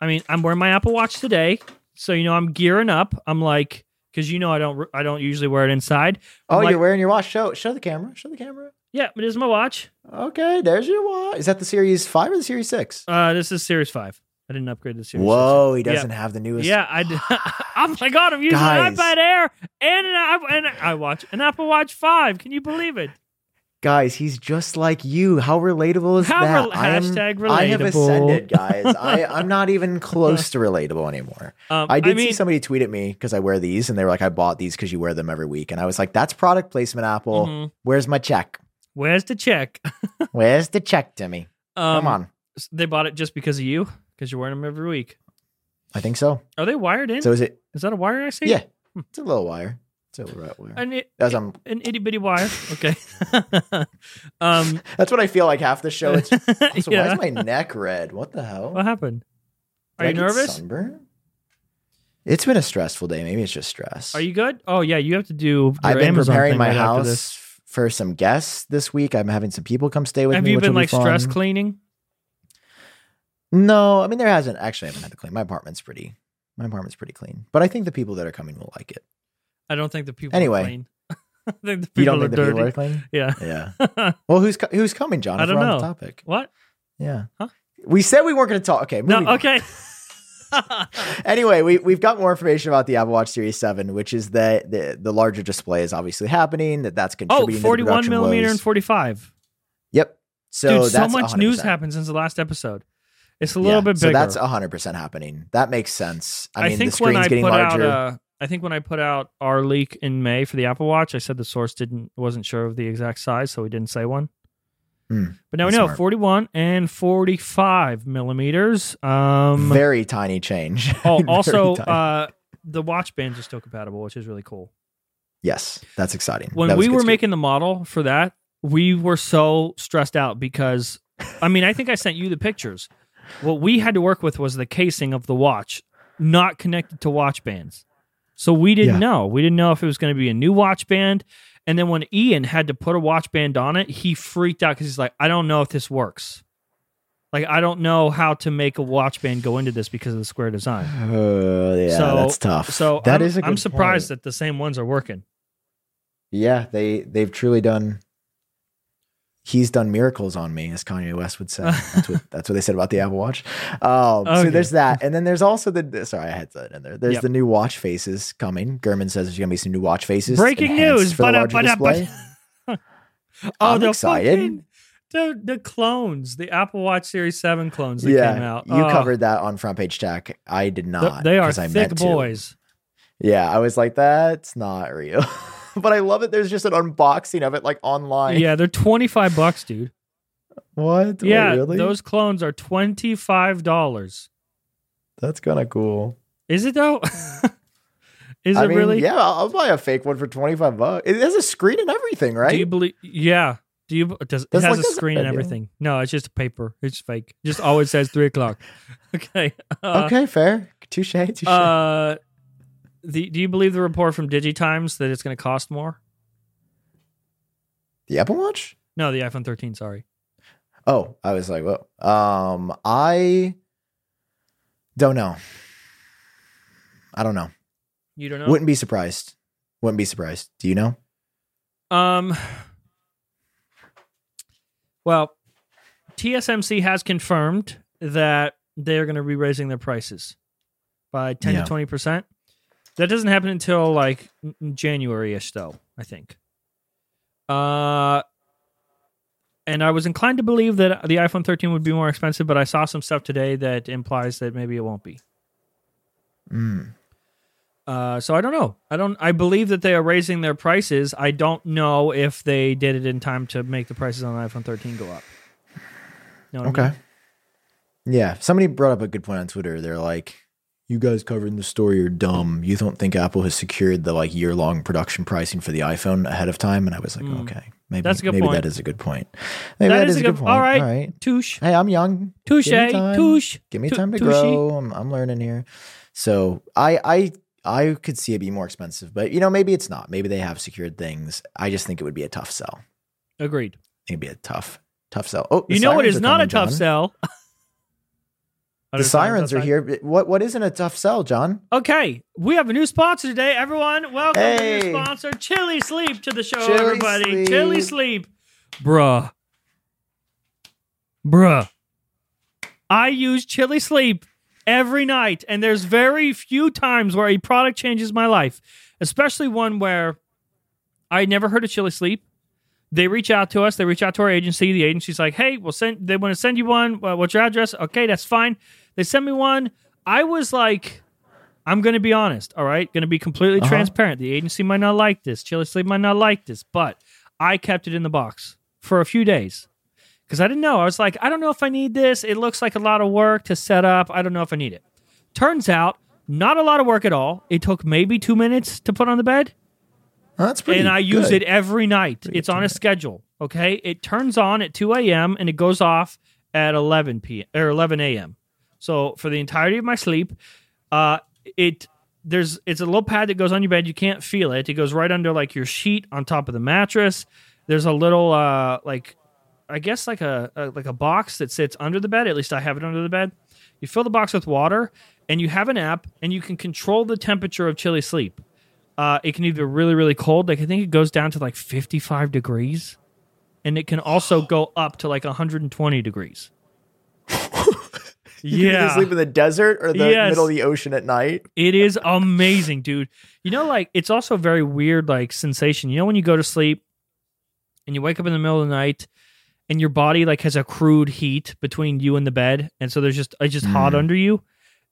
I mean, I'm wearing my Apple Watch today, so you know I'm gearing up. I'm like, because you know I don't I don't usually wear it inside. oh, like- you're wearing your watch. Show show the camera. Show the camera. Yeah, but it is my watch. Okay, there's your watch. Is that the Series Five or the Series Six? Uh, this is Series Five. I didn't upgrade the Series. Whoa, he doesn't have the newest. Yeah, I. d- oh my god, I'm using Guys. an iPad Air and an and I watch an Apple Watch Five. Can you believe it? Guys, he's just like you. How relatable is How that? I am, hashtag I have ascended, guys. I, I'm not even close to relatable anymore. Um, I did mean, see somebody tweet at me because I wear these, and they were like, "I bought these because you wear them every week," and I was like, "That's product placement, Apple. Mhm. Where's my check? Where's the check? Where's the check, Timmy? Um, Come on." They bought it just because of you, because you're wearing them every week. I think so. Are they wired in? So is it? is that a wire I see? Yeah, it's a little wire. It's a little rat wire. An, it, As I'm, an itty bitty wire. Okay. um. that's what I feel like half the show. It's, so yeah. why is my neck red? What the hell? What happened? Are Did you I get nervous? Sunburn? It's been a stressful day. Maybe it's just stress. Are you good? Oh yeah, you have to do. Your I've been Amazon preparing my right house for some guests this week. I'm having some people come stay with Have me. Have you which been will be like stress cleaning? No, I mean there hasn't. Actually, I haven't had to clean. My apartment's pretty. My apartment's pretty clean. But I think the people that are coming will like it. I don't think the people Anyway. are clean. I think the people You don't are think the dirty. people are clean? Yeah. Yeah. well, who's who's coming, Jon? I don't know. the topic. what? Yeah. Huh? We said we weren't going to talk. Okay. No. Okay. Anyway, we we've got more information about the Apple Watch Series Seven, which is that the the larger display is obviously happening. That that's oh, contributing. to the 41 millimeter and 45. Yep. So Dude, so much news 100%. happened since the last episode. It's a little Yeah, bit So bigger. that's hundred percent happening. That makes sense. I, I, mean, think the screen's when I getting put larger. out, uh, I think when I put out our leak in May for the Apple Watch, I said the source didn't wasn't sure of the exact size, so we didn't say one. Hmm, but now we know smart. 41 and 45 millimeters. Um, very tiny change. oh, also, uh, the watch bands are still compatible, which is really cool. yes, that's exciting. when That we were making the model for that, we were so stressed out because, I mean, I think I sent you the pictures. What we had to work with was the casing of the watch, not connected to watch bands. So we didn't Yeah. know. We didn't know if it was going to be a new watch band. And then when Ian had to put a watch band on it, he freaked out because he's like, I don't know if this works. Like, I don't know how to make a watch band go into this because of the square design. Uh, yeah, so that's tough. So that I'm, is a I'm surprised point. that the same ones are working. Yeah, they they've truly done. He's done miracles on me, as Kanye West would say. That's what that's what they said about the Apple Watch. Um, Okay. So there's that, and then there's also the sorry, I had that in there. There's Yep. the new watch faces coming. Gurman says there's gonna be some new watch faces. Breaking news! for the Ba-da, larger ba-da, ba-da. display. Oh, I'm excited. fucking- the the clones, the Apple Watch Series Seven clones that yeah, came out. you Oh, covered that on front page tech. I did th- not. they are thick meant to. boys. Yeah, I was like, that's not real. but I love it. There's just an unboxing of it, like online. Yeah, they're twenty five bucks, dude. What? Wait, yeah, really? those clones are twenty five dollars. That's kind of cool. Is it though? Is I it mean, really? Yeah, I'll, I'll buy a fake one for twenty five bucks. It has a screen and everything, right? Do you believe? Yeah. Do you? Does it That's has like a screen and everything? No, it's just a paper. It's fake. Just always says three o'clock. Okay. Uh, okay, fair. Touche. Touche. Uh, the, do you believe the report from DigiTimes that it's going to cost more? the Apple Watch. No, the iPhone 13. Sorry. Oh, I was like, whoa. Um, I don't know. I don't know. You don't know. Wouldn't be surprised. Wouldn't be surprised. Do you know? Um. Well, TSMC has confirmed that they're going to be raising their prices by ten Yeah. to twenty percent. That doesn't happen until like January ish, though. I think. Uh. And I was inclined to believe that the iPhone 13 would be more expensive, but I saw some stuff today that implies that maybe it won't be. Mm. Uh, so I don't know. I don't. I believe that they are raising their prices. I don't know if they did it in time to make the prices on the iPhone 13 go up. What I Okay. mean? Yeah. Somebody brought up a good point on Twitter. They're like, you guys covering the story are dumb. You don't think Apple has secured the like year long production pricing for the iPhone ahead of time? And I was like, Mm. okay, maybe That's a good maybe point. that is a good point. Maybe That that is a good- point. all right. All right. Touche. Hey, I'm young. Touche. Give me time. Touche. Give me time to touche. grow. I'm, I'm learning here. So I I I could see it be more expensive, but you know maybe it's not. Maybe they have secured things. I just think it would be a tough sell. Agreed. it'd be a tough tough sell. Oh, You know what is not a tough sell? The sirens are here. What what isn't a tough sell, Jon? Okay, we have a new sponsor today. Everyone, welcome to the Hey. new sponsor, Chili Sleep, to the show. Chili everybody, Sleep. Chili Sleep, bruh, bruh. I use Chili Sleep every night, and there's very few times where a product changes my life, especially one where I never heard of Chili Sleep. They reach out to us. They reach out to our agency. The agency's like, "Hey, we'll send. They want to send you one. What's your address? Okay, that's fine." They sent me one. I was like, I'm going to be honest, all right? Going to be completely Uh-huh. transparent. The agency might not like this. Chili Sleep might not like this, but I kept it in the box for a few days because I didn't know. I was like, I don't know if I need this. It looks like a lot of work to set up. I don't know if I need it. Turns out, not a lot of work at all. It took maybe two minutes to put on the bed, Oh, that's pretty. and I use it every night. it's on a schedule. Okay, it turns on at 2 a.m. and it goes off at 11 p.m. or 11 a.m. So for the entirety of my sleep, uh, it there's it's a little pad that goes on your bed. You can't feel it. It goes right under like your sheet on top of the mattress. There's a little uh like I guess like a, a like a box that sits under the bed. At least I have it under the bed. You fill the box with water, and you have an app, and you can control the temperature of chili sleep. Uh, it can either really really cold, like I think it goes down to like 55 degrees, and it can also go up to like 120 degrees. You yeah, either sleep in the desert or the Yes. middle of the ocean at night. It is amazing, dude. You know, like it's also a very weird like sensation. You know, when you go to sleep and you wake up in the middle of the night and your body like has a crude heat between you and the bed, and so there's just it's just hot Mm. under you.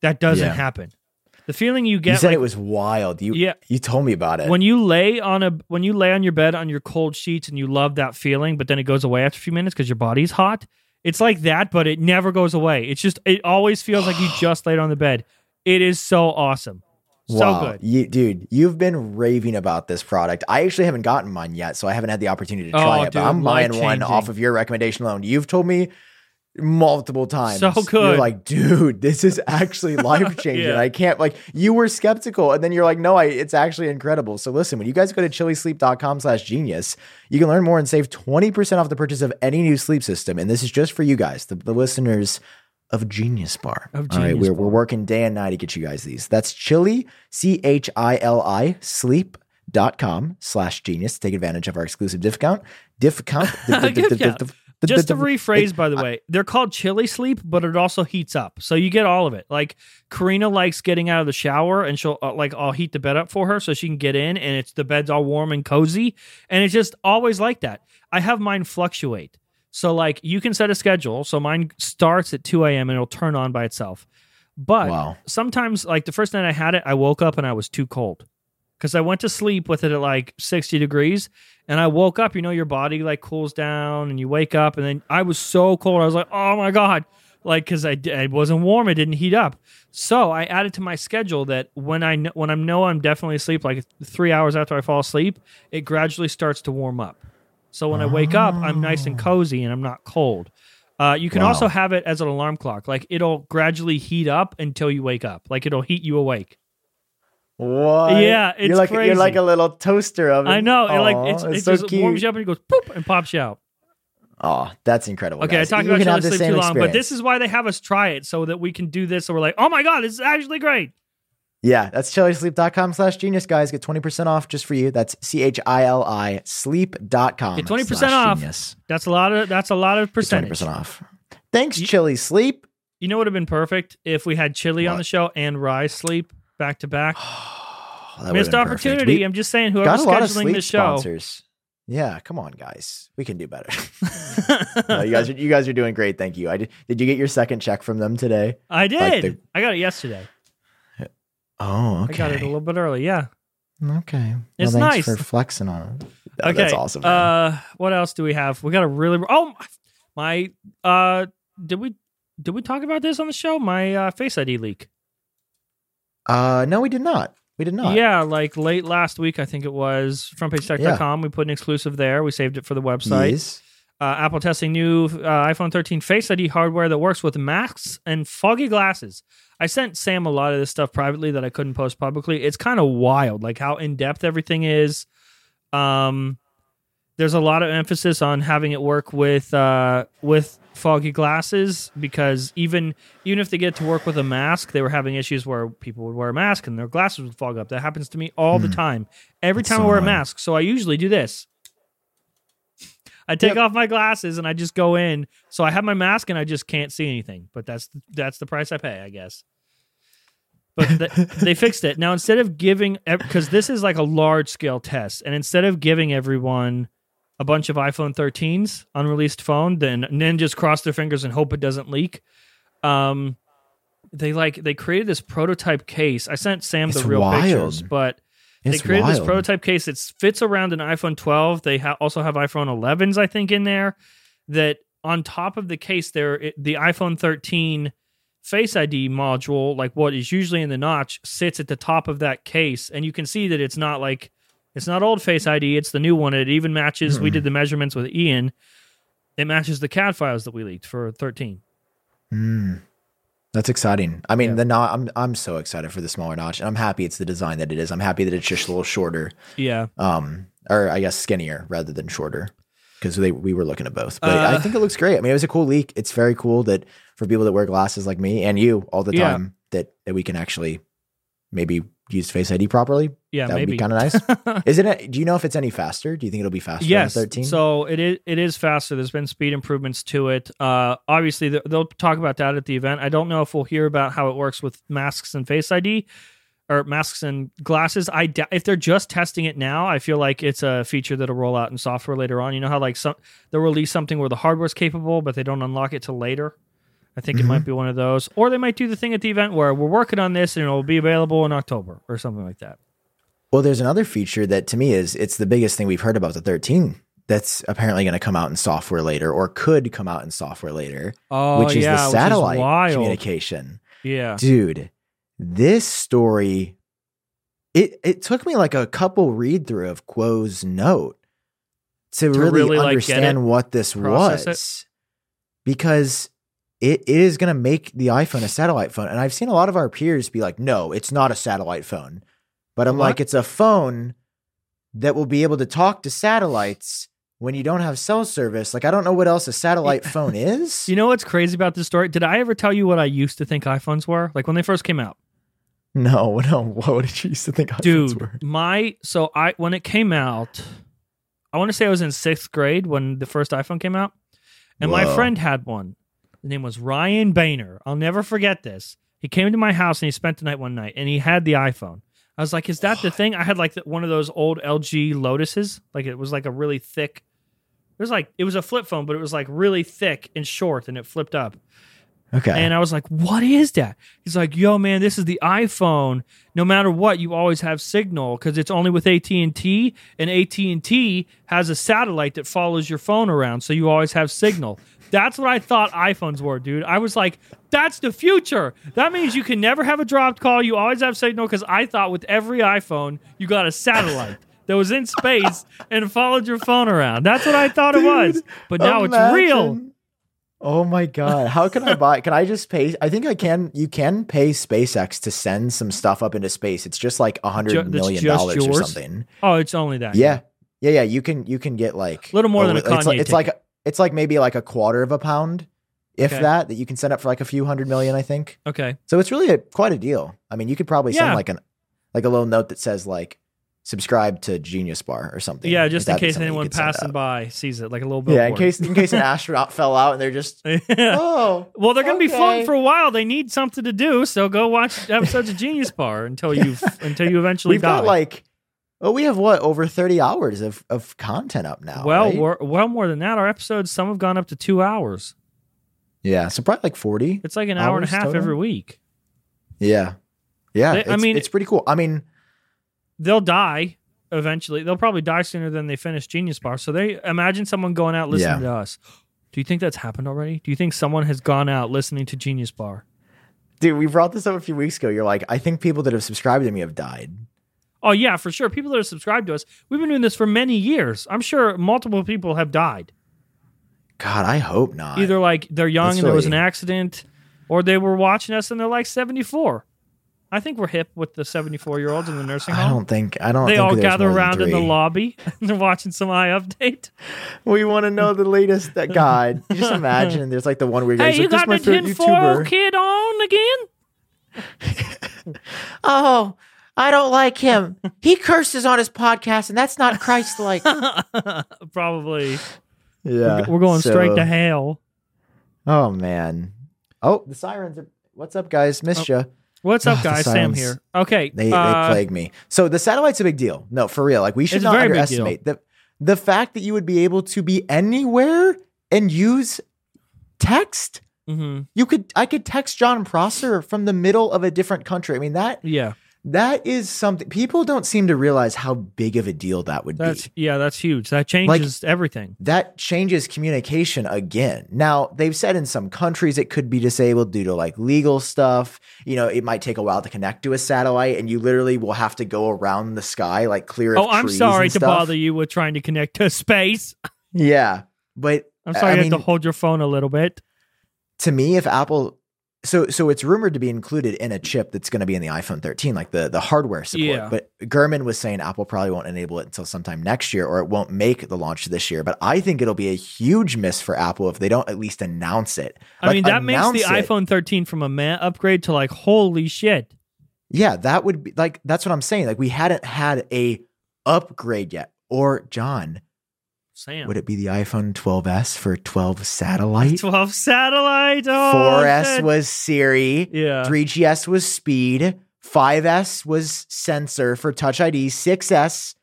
That doesn't Yeah. happen. The feeling you get you said like, it was wild. You Yeah. you told me about it. when you lay on a when you lay on your bed on your cold sheets and you love that feeling, but then it goes away after a few minutes because your body's hot. It's like that, but it never goes away. It's just it always feels like you just laid on the bed. It is so awesome, so wow, good. You, dude, you've been raving about this product. I actually haven't gotten mine yet, so I haven't had the opportunity to Oh, try it. dude, but I'm buying one off of your recommendation alone. You've told me multiple times. So good. You're like, dude, this is actually life changing. Yeah. I can't like you were skeptical, and then you're like, no, I it's actually incredible. So listen, when you guys go to chilisleep.com slash genius, you can learn more and save 20% off the purchase of any new sleep system. And this is just for you guys, the, the listeners of Genius Bar. Of All right, Genius we're, we're working day and night to get you guys these. That's chili, C H I L I, sleep.com slash genius take advantage of our exclusive discount. Discount. Gift Just to rephrase, by the way, they're called chili sleep, but it also heats up, so you get all of it. Like Karina likes getting out of the shower, and she'll uh, like I'll heat the bed up for her so she can get in, and it's the bed's all warm and cozy, and it's just always like that. I have mine fluctuate, so like you can set a schedule, so mine starts at two a.m. and it'll turn on by itself. But Wow. sometimes, like the first night I had it, I woke up and I was too cold because I went to sleep with it at like 60 degrees and I woke up, you know, your body like cools down and you wake up and then I was so cold. I was like, oh my God, like because I, it wasn't warm, it didn't heat up. So I added to my schedule that when I when I know I'm definitely asleep, like three hours after I fall asleep, it gradually starts to warm up. So when I wake up, I'm nice and cozy and I'm not cold. Uh, you can Wow. also have it as an alarm clock. Like it'll gradually heat up until you wake up. Like it'll heat you awake. What? Yeah, it's you're like crazy. you're like a little toaster oven. I know. it like it's, it so just cute. warms you up and it goes poop and pops you out. Oh, that's incredible. Okay, guys. I talked You about chili sleep too long, but this is why they have us try it so that we can do this. So we're like, oh my god, this is actually great. Yeah, that's chilisleep.com slash genius, guys. Get 20% off just for you. That's C H I L I sleep.com. Get 20% slash off. Genius. That's a lot of that's a lot of Get percentage. 20% off. Thanks, You- Chili Sleep. You know what would have been perfect if we had chili on the show and rye sleep back to back. Missed would've been perfect. opportunity. I'm just saying, whoever's a lot of scheduling the show. sponsors. Yeah, come on, guys. We can do better. No, you guys are you guys are doing great. Thank you. I did, did you get your second check from them today? I did. Like the- I got it yesterday. Oh, okay. I got it a little bit early. Yeah. Okay. Well, It's thanks nice. for flexing on. Oh, okay. That's awesome. man. Uh, what else do we have? We got a really oh my uh did we did we talk about this on the show? My uh, Face ID leak. Uh, no, we did not. We did not. Yeah, like late last week, I think it was frontpagetech.com. We put an exclusive there. We saved it for the website. Yes. Uh, Apple testing new uh, iPhone 13 Face ID hardware that works with masks and foggy glasses. I sent Sam a lot of this stuff privately that I couldn't post publicly. It's kind of wild, like how in depth everything is. Um, there's a lot of emphasis on having it work with uh, with foggy glasses because even even if they get to work with a mask, they were having issues where people would wear a mask and their glasses would fog up. That happens to me all the time. Every That's time so I wear a mask, so I usually do this. I take Yep. off my glasses and I just go in. So I have my mask and I just can't see anything. But that's that's the price I pay, I guess. But th- they fixed it now. Instead of giving, because this is like a large scale test, and instead of giving everyone a bunch of iPhone 13s unreleased phone, then then just cross their fingers and hope it doesn't leak. Um, they like they created this prototype case. I sent Sam It's the real wild. pictures, but It's they created this prototype case that fits around an iPhone 12. They ha- also have iPhone 11s, I think, in there. That on top of the case, there it, the iPhone 13 Face ID module, like what is usually in the notch, sits at the top of that case, and you can see that it's not like it's not old Face ID. It's the new one. It even matches. We did the measurements with Ian. It matches the CAD files that we leaked for 13. Mm. That's exciting. I mean, Yeah. the not, I'm I'm so excited for the smaller notch, and I'm happy it's the design that it is. I'm happy that it's just a little shorter, Yeah. um, or I guess skinnier rather than shorter, because they we were looking at both. But Uh, I think it looks great. I mean, it was a cool leak. It's very cool that for people that wear glasses like me and you all the Yeah. time, that that we can actually maybe use Face ID properly. Yeah, that would maybe. be kind of nice. is it? Do you know if it's any faster? Do you think it'll be faster? yes. than 13. So it is it is faster. There's been speed improvements to it. Uh, obviously, they'll talk about that at the event. I don't know if we'll hear about how it works with masks and Face ID or masks and glasses. I if they're just testing it now. I feel like it's a feature that'll roll out in software later on. You know how like some they'll release something where the hardware's capable, but they don't unlock it till later. I think it Mm-hmm. might be one of those, or they might do the thing at the event where we're working on this and it'll be available in October or something like that. Well, there's another feature that to me is it's the biggest thing we've heard about the 13 that's apparently going to come out in software later or could come out in software later, Oh, which is yeah, the satellite wild. communication. Yeah, Dude, this story it it took me like a couple read through of Kuo's note to, To really, really, understand it, what this process was. Because it, it is going to make the iPhone a satellite phone. And I've seen a lot of our peers be like, no, it's not a satellite phone. But I'm What? like, it's a phone that will be able to talk to satellites when you don't have cell service. Like, I don't know what else a satellite phone is. You know what's crazy about this story? Did I ever tell you what I used to think iPhones were? Like when they first came out. no, no. What did you used to think iPhones were? Dude, were? my so I when it came out, I want to say I was in sixth grade when the first iPhone came out. And my friend had one. His name was Ryan Boehner. I'll never forget this. He came to my house and he spent the night one night and he had the iPhone. I was like, is that the thing? I had like the, one of those old LG Lotuses. Like it was like a really thick, it was like, it was a flip phone, but it was like really thick and short and it flipped up. Okay. And I was like, "What is that?" He's like, "Yo, man, this is the iPhone. No matter what, you always have signal because it's only with AT and T, and AT and T has a satellite that follows your phone around, so you always have signal. That's what I thought iPhones were, dude. I was like, that's the future. That means you can never have a dropped call. You always have signal because I thought with every iPhone, you got a satellite that was in space and followed your phone around. That's what I thought it was. But now it's real. Oh my god! How can I buy? Can I just pay? I think I can. You can pay SpaceX to send some stuff up into space. It's just like a hundred million dollars or something. Oh, it's only that. Yeah, yeah, yeah. You can you can get like A little more than a it's like, Kanye it's like it's like maybe like a quarter of a pound, if Okay. that, that you can send up for like a few hundred million. I think. Okay. So it's really a, quite a deal. I mean, you could probably Yeah. send like an like a little note that says like subscribe to Genius Bar or something. Yeah, just in case anyone passing by sees it, like a little billboard. Yeah, in case in case an astronaut fell out and they're just oh Well, they're going to be floating for a while. They need something to do, so go watch episodes of Genius Bar until you until you eventually we've die. got like oh we have what over 30 hours of, of content up now well, right? we're, well more than that. Our episodes, some have gone up to two hours. yeah so probably like 40 It's like an hour and a half total? every week. yeah yeah They- I mean- it's pretty cool i mean They'll die eventually. They'll probably die sooner than they finish Genius Bar. So they imagine someone going out listening Yeah. to us. Do you think that's happened already? Do you think someone has gone out listening to Genius Bar? dude we brought this up a few weeks ago you're like i think people that have subscribed to me have died Oh yeah, for sure. People that are subscribed to us, we've been doing this for many years. I'm sure multiple people have died. god i hope not Either like they're young That's and there was an accident, or they were watching us and they're like 74. I think we're hip with the 74 year olds in the nursing home. i don't think i don't think They all gather around in the lobby and they're watching some eye update. we want to know the latest that god you just imagine there's like the one where Hey, guys you like, got my the tinfoil youtuber kid on again? oh i don't like him he curses on his podcast and that's not christ-like Probably. yeah We're going straight to hell. Oh man. Oh, the sirens are. What's up, guys? Missed you. What's up, the guys? Sam here. Okay. They uh, they plague me. So the satellite's a big deal. No, for real. Like we should not underestimate the the fact that you would be able to be anywhere and use text. mhm. You could I could text Jon Prosser from the middle of a different country. I mean that Yeah. That is something people don't seem to realize how big of a deal that would That's be. yeah, that's huge. That changes everything. that changes communication again. Now, they've said in some countries it could be disabled due to like legal stuff. You know, it might take a while to connect to a satellite and you literally will have to go around the sky, like clear of Oh, I'm sorry to bother you with trying to connect to space. Yeah. But I'm sorry I you mean, have to hold your phone a little bit. to me, if Apple so so it's rumored to be included in a chip that's going to be in the iPhone 13, like the the hardware support. Yeah. But Gurman was saying Apple probably won't enable it until sometime next year, or it won't make the launch this year. But I think it'll be a huge miss for Apple if they don't at least announce it. I Like, mean, that makes the it. iPhone 13 from a man upgrade to like holy shit. Yeah, that would be like that's what I'm saying. Like we hadn't had a upgrade yet. Or Jon, Sam. would it be the iPhone 12s for 12 satellite? 12 satellite. Oh, 4S shit. was Siri. Yeah. 3GS was speed. 5S was sensor for Touch ID. 6S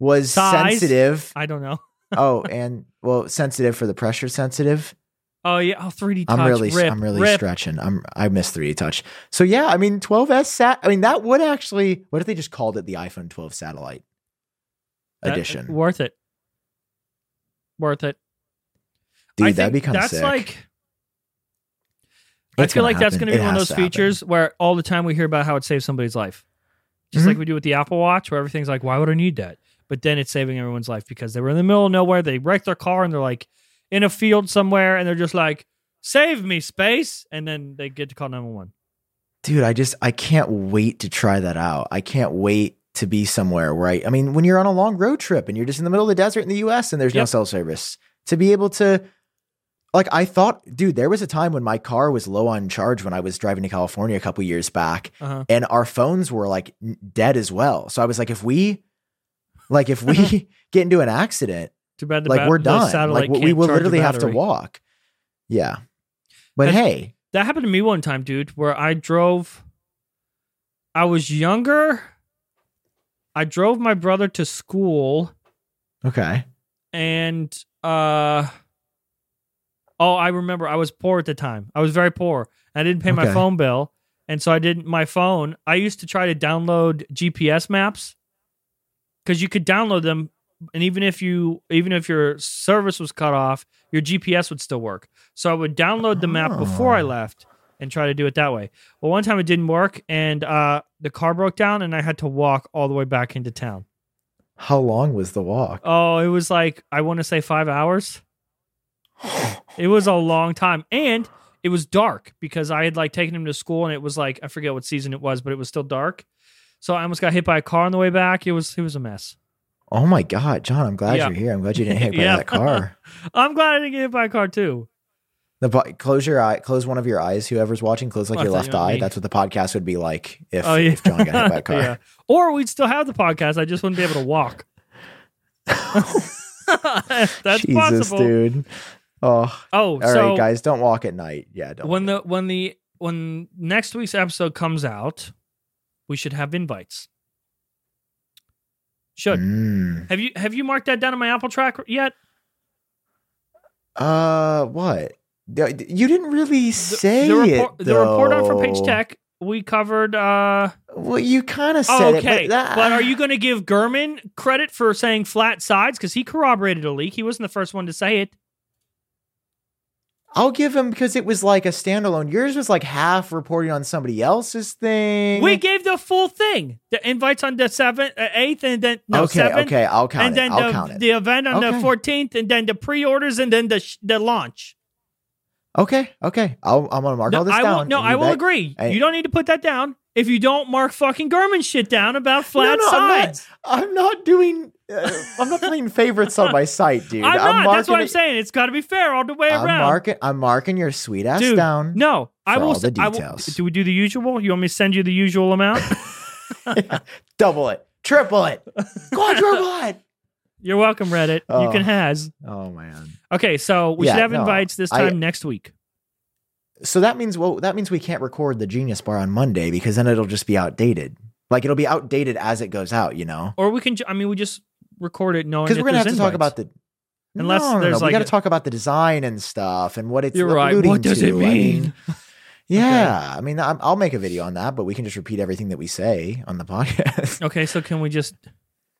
was Size. sensitive. I don't know. oh, and well, sensitive for the pressure sensitive. Oh yeah. Oh, 3D touch. I'm really, Rip, I'm really rip. stretching. I'm, I miss 3D touch. So yeah, I mean, 12s sat. I mean, that would actually. What if they just called it the iPhone 12 satellite That- edition? worth it. Worth it. Dude, I that'd be kind of that's sick. like. I It's feel like that's going to be It one of those to happen. features where all the time we hear about how it saves somebody's life. Just Mhm. like we do with the Apple Watch, where everything's like, why would I need that? But then it's saving everyone's life because they were in the middle of nowhere. They wrecked their car and they're like in a field somewhere and they're just like, save me, space. And then they get to call 911. dude i just i can't wait to try that out i can't wait to be somewhere right I, mean when you're on a long road trip and you're just in the middle of the desert in the us and there's no cell service to be able to like i thought dude there was a time when my car was low on charge when i was driving to california a couple years back Uh-huh. and our phones were like dead as well so i was like if we like if we get into an accident Too bad the like bat- we're done like we will literally have to walk yeah but That's- hey That happened to me one time, dude, where I drove. I was younger. I drove my brother to school okay and uh oh, I remember I was poor at the time. I was very poor. I didn't pay my phone bill. And so I didn't my phone. I used to try to download GPS maps cuz you could download them and even if you even if your service was cut off, your GPS would still work. So I would download the map before I Oh. left and try to do it that way. Well, one time it didn't work, and uh, the car broke down, and I had to walk all the way back into town. How long was the walk? Oh, it was like I want to say five hours. It was a long time, and it was dark because I had like taken him to school, and it was like I forget what season it was, but it was still dark. So I almost got hit by a car on the way back. It was it was a mess. Oh my god, Jon! I'm glad Yeah. you're here. I'm glad you didn't hit by Yeah. that car. I'm glad I didn't get hit by a car too. The po- close your eye, close one of your eyes. Whoever's watching, close like Oh, your left you eye. me. That's what the podcast would be like if, Oh yeah, if Jon got hit by a car. yeah. Or we'd still have the podcast. I just wouldn't be able to walk. That's Jesus, possible. dude. Oh, Oh, all right, so guys, don't walk at night. Yeah, don't. when the when the when next week's episode comes out, we should have invites. Should Mm. have you have you marked that down on my Apple track yet? Uh, what? You didn't really say the, report, it. the report on Front Page. Tech we covered. uh Well, you kind of said Okay, it, but, that, but are you going to give Gurman credit for saying flat sides because he corroborated a leak? He wasn't the first one to say it. I'll give him because it was like a standalone. Yours was like half reporting on somebody else's thing. We gave the full thing. The invites on the seventh, uh, eighth, and then no okay, seventh, okay, I'll count and it. then I'll the, count it. the event on the fourteenth, and then the pre-orders, and then the sh- the launch. Okay, okay. I'll, I'm gonna mark No, all this I down. will. No, I will agree. I- you don't need to put that down if you don't mark fucking Gurman shit down about flat no, I'm not- sides. I'm not doing. Uh, I'm not playing favorites on my site, dude. I'm not. marking That's what I'm it- saying. It's got to be fair all the way I'm around. marking. I'm marking your sweet ass Dude, down. No, I will. all the s- I will- do we do the usual? You want me to send you the usual amount? Double it, triple it, quadruple it. You're welcome, Reddit. you Oh. can has. Oh man. Okay, so we Yeah, should have no, invites this I- time next week. So that means well, that means we can't record the Genius Bar on Monday because then it'll just be outdated. Like it'll be outdated as it goes out, you know. Or we can. I mean, we just record it knowing Because we're gonna have to talk about the. Unless no, no, there's no. like we got to talk about the design and stuff and what it's You're right. What does to. it I mean? yeah, I mean, I'm, I'll make a video on that, but we can just repeat everything that we say on the podcast. Okay, so can we just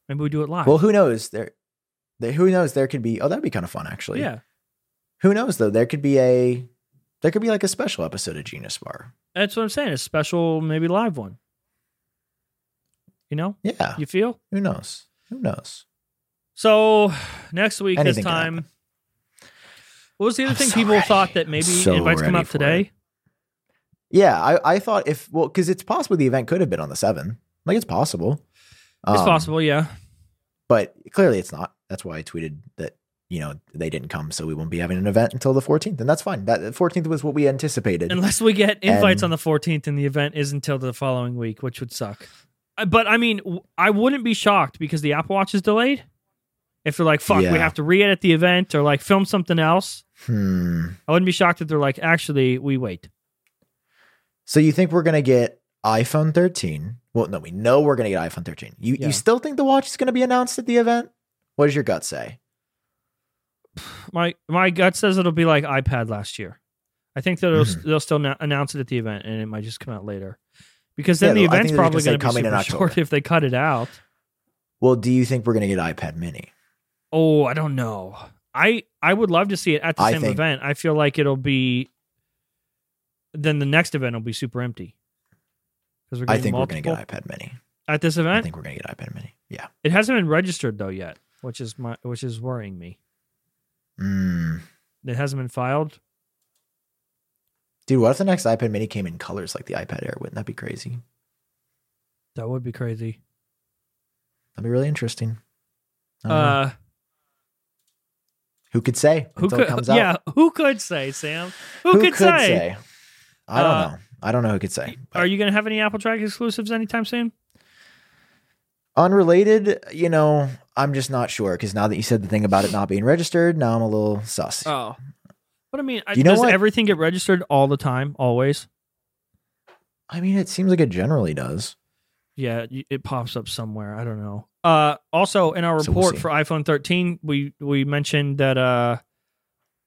maybe we do it live? well, who knows? There, there, who knows? There could be. Oh, that'd be kind of fun, actually. yeah, Who knows though? There could be a. There could be like a special episode of Genius Bar. that's what I'm saying. A special, maybe live one. You know, Yeah. you feel Who knows? Who knows? so. Next week, Anything this time. What was the other I'm thing so people ready. thought that maybe So invites come out for today? Yeah, I, I thought if well, because it's possible the event could have been on the seven. Like it's possible. It's Um, possible, yeah. but clearly it's not. That's why I tweeted that you know they didn't come, so we won't be having an event until the fourteenth, and that's fine. That fourteenth was what we anticipated. Unless we get invites And- on the 14th and the event is until the following week, which would suck. Uh, But I mean, I wouldn't be shocked because the Apple Watch is delayed. If they're like, fuck, we have to re edit the event or like film something else, hmm. I wouldn't be shocked if they're like, actually, we wait. So you think we're gonna get iPhone thirteen? Well, no, we know we're gonna get iPhone thirteen. You Yeah. you still think the watch is gonna be announced at the event? What does your gut say? My my gut says it'll be like iPad last year. I think that it'll, Mhm. they'll still na- announce it at the event and it might just come out later. Because Yeah, then the event's think they're just probably gonna going be coming in super short if they cut it out. Well, do you think we're gonna get iPad Mini? Oh, I don't know. I I would love to see it at the I same think- event. I feel like it'll be. Then the next event will be super empty. Because I think multiple we're gonna get iPad Mini. at this event. I think we're gonna get iPad Mini. Yeah. It hasn't been registered though yet, which is my which is worrying me. Mm. It hasn't been filed. Dude, what if the next iPad Mini came in colors like the iPad Air? Wouldn't that be crazy? That would be crazy. That'd be really interesting. Know. Uh, who could say who until could? it comes out? Yeah, who could say, Sam? Who, could, say? I don't Uh, know. I don't know who could say. Are you going to have any Apple Track exclusives anytime soon? unrelated? You know, I'm just not sure because now that you said the thing about it not being registered, now I'm a little sus. Oh, but I mean, I- You know does what? everything get registered all the time, always? I mean, it seems like it generally does. Yeah, it pops up somewhere. I don't know. Uh, also, in our So we'll report for iPhone 13, we we mentioned that uh,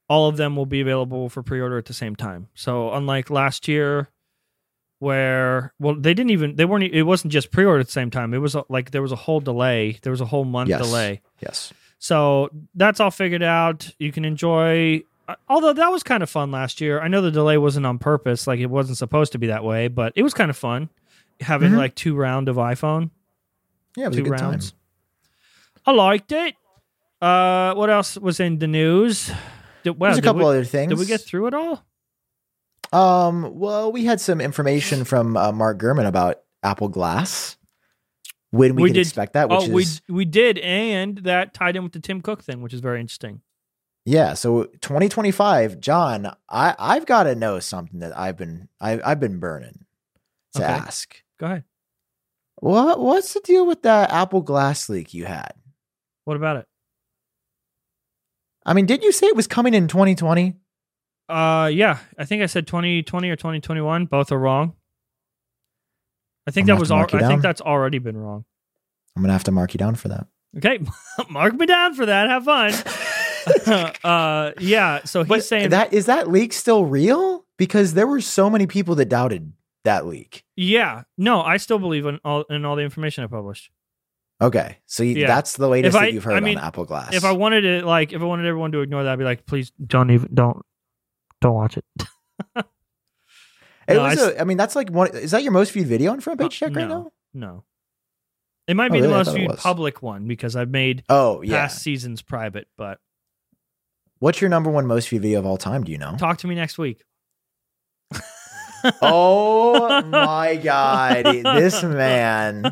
all of them will be available for pre-order at the same time. So, unlike last year, where well they didn't even they weren't it wasn't just pre-order at the same time. It was like there was a whole delay. There was a whole month Yes. delay. Yes. So that's all figured out. You can enjoy. uh, Although that was kind of fun last year. I know the delay wasn't on purpose, like it wasn't supposed to be that way, but it was kind of fun having Mhm. like two round of iPhone, Yeah, two rounds. time. I liked it. Uh, what else was in the news? Did, well, There's a couple we, other things. did we get through it all? Um, well, we had some information from uh, Mark Gurman about Apple Glass. When we, We did- expect that, which oh, is we we did, and that tied in with the Tim Cook thing, which is very interesting. yeah. So 2025, Jon, I I've got to know something that I've been I I've been burning to Okay. ask. Go ahead. What what's the deal with that Apple Glass leak you had? What about it? I mean, did you say it was coming in 2020? Uh, yeah, I think I said 2020 or 2021. Both are wrong. I think I'm that was. have Al- to mark you I think that's already been wrong. I'm gonna have to mark you down for that. Okay, mark me down for that. Have fun. uh, yeah. So he's But saying that is that leak still real? Because there were so many people that doubted that leak. Yeah. No, I still believe in all in all the information I published. Okay, so you, Yeah. that's the latest I- that you've heard I mean, on Apple Glass. If I wanted to, like, if I wanted everyone to ignore that, I'd be like, please don't even don't don't watch it. it no, was I a- I mean, that's like one. Is that your most viewed video on Front Page uh, Check right no, now? no. It might Oh, be the really? I most viewed public one because I've made Oh yeah. past seasons private. But What's your number one most viewed video of all time? Do you know? talk to me next week. oh my god, this man,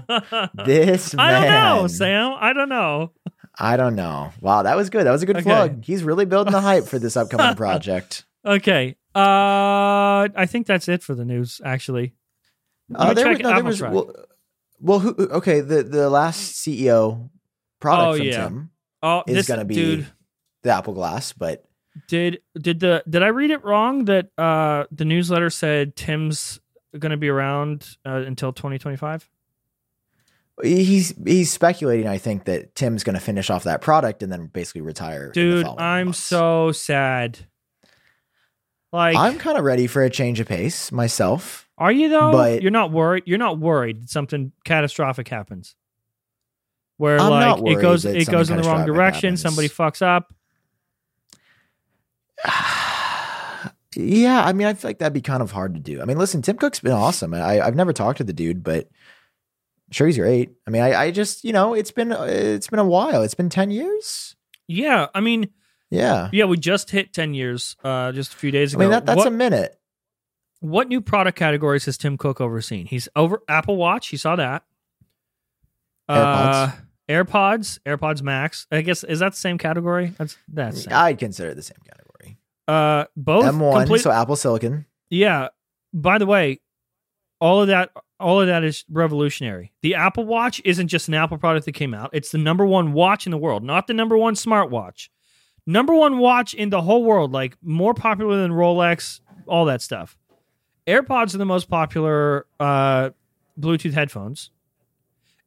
this I don't know. Sam. I don't know. I don't know. Wow, that was good. That was a good Okay. plug. He's really building the hype for this upcoming project. Okay. Uh, I think that's it for the news. Actually, Uh, there was, no, there was well, well, who? Okay, the the last CEO product Oh, from yeah. Tim oh, is going to be dude. the Apple Glass, but Did did the did I read it wrong that uh the newsletter said Tim's going to be around uh, until 2025? he's he's speculating. I think that Tim's going to finish off that product and then basically retire. in the Dude, I'm months. so sad. Like, I'm kind of ready for a change of pace myself. are you though? but- you're not worried. You're not worried that something catastrophic happens. Where I'm like it goes it goes in the wrong direction. happens. Somebody fucks up. yeah, I mean, I feel like that'd be kind of hard to do. I mean, listen, Tim Cook's been awesome. I, I've never talked to the dude, but I'm sure he's great. I mean, I, I just, you know, it's been it's been a while. It's been ten years. Yeah, I mean, Yeah, yeah, we just hit 10 years uh just a few days ago. I mean that that's what, a minute. what new product categories has Tim Cook overseen? He's over Apple Watch. He saw that. Uh, AirPods, AirPods Max. I guess is that the same category? That's that's. I'd consider it the same category. uh both M1, complete- so Apple Silicon. yeah. By the way, all of that all of that is revolutionary. The Apple Watch isn't just an Apple product that came out. It's the number one watch in the world, not the number one smartwatch. Number one watch in the whole world, like more popular than Rolex, all that stuff. AirPods are the most popular uh, Bluetooth headphones.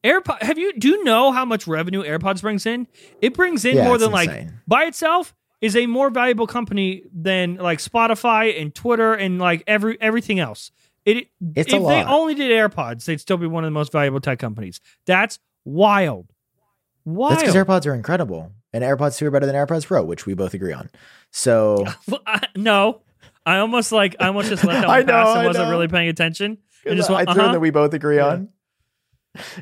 AirPod, have you do you know how much revenue AirPods brings in? It brings in Yeah, more than like by itself is a more valuable company than like Spotify and Twitter and like every everything else. It It's if they only did AirPods, they'd still be one of the most valuable tech companies. That's wild. Wild. That's because AirPods are incredible, and AirPods two are better than AirPods Pro, which we both agree on. So no, I almost like I almost just let that I know, pass and I wasn't know. really paying attention. I just I went, threw uh-huh. that we both agree Yeah. on.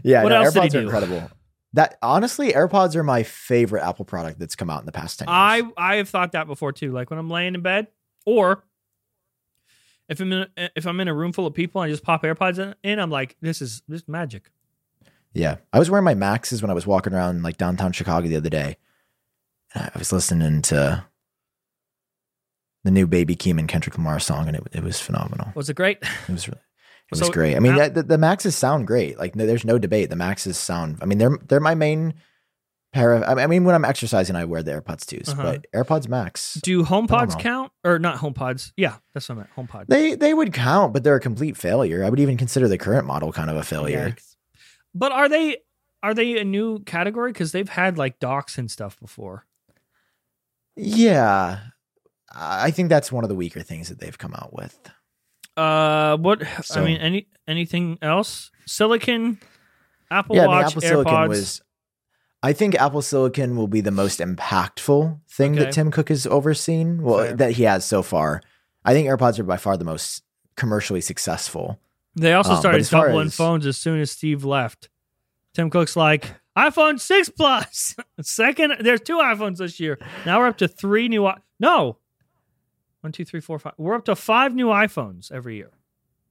Yeah, What no, else did he AirPods are incredible. That honestly, AirPods are my favorite Apple product that's come out in the past ten years. I I have thought that before too. Like when I'm laying in bed, or if I'm in a, if I'm in a room full of people, and I just pop AirPods in, in. I'm like, this is this is magic. Yeah, I was wearing my Maxes when I was walking around like downtown Chicago the other day. I was listening to the new Baby Keem and Kendrick Lamar song, and it, it was phenomenal. Was it great? It was really, it was So, great. I mean, the, the Maxes sound great. Like, no, there's no debate. The Maxes sound. I mean, they're they're my main pair of. I mean, when I'm exercising, I wear the AirPods twos, Uh-huh. but AirPods Max. Do HomePods count or not HomePods? Yeah, that's what I meant. HomePod. They they would count, but they're a complete failure. I would even consider the current model kind of a failure. Yikes. But are they are they a new category? Because they've had like docks and stuff before. Yeah, I think that's one of the weaker things that they've come out with. Uh, what? I mean, any anything else? Silicon, Apple yeah, I mean, Watch, Apple AirPods. Silicon was. I think Apple Silicon will be the most impactful thing Okay. that Tim Cook has overseen. Well, Fair. that he has so far. I think AirPods are by far the most commercially successful. They also Um, started as doubling as- phones as soon as Steve left. Tim Cook's like iPhone six plus. Second, there's two iPhones this year. Now we're up to three new. i- No, one, two, three, four, five. We're up to five new iPhones every year.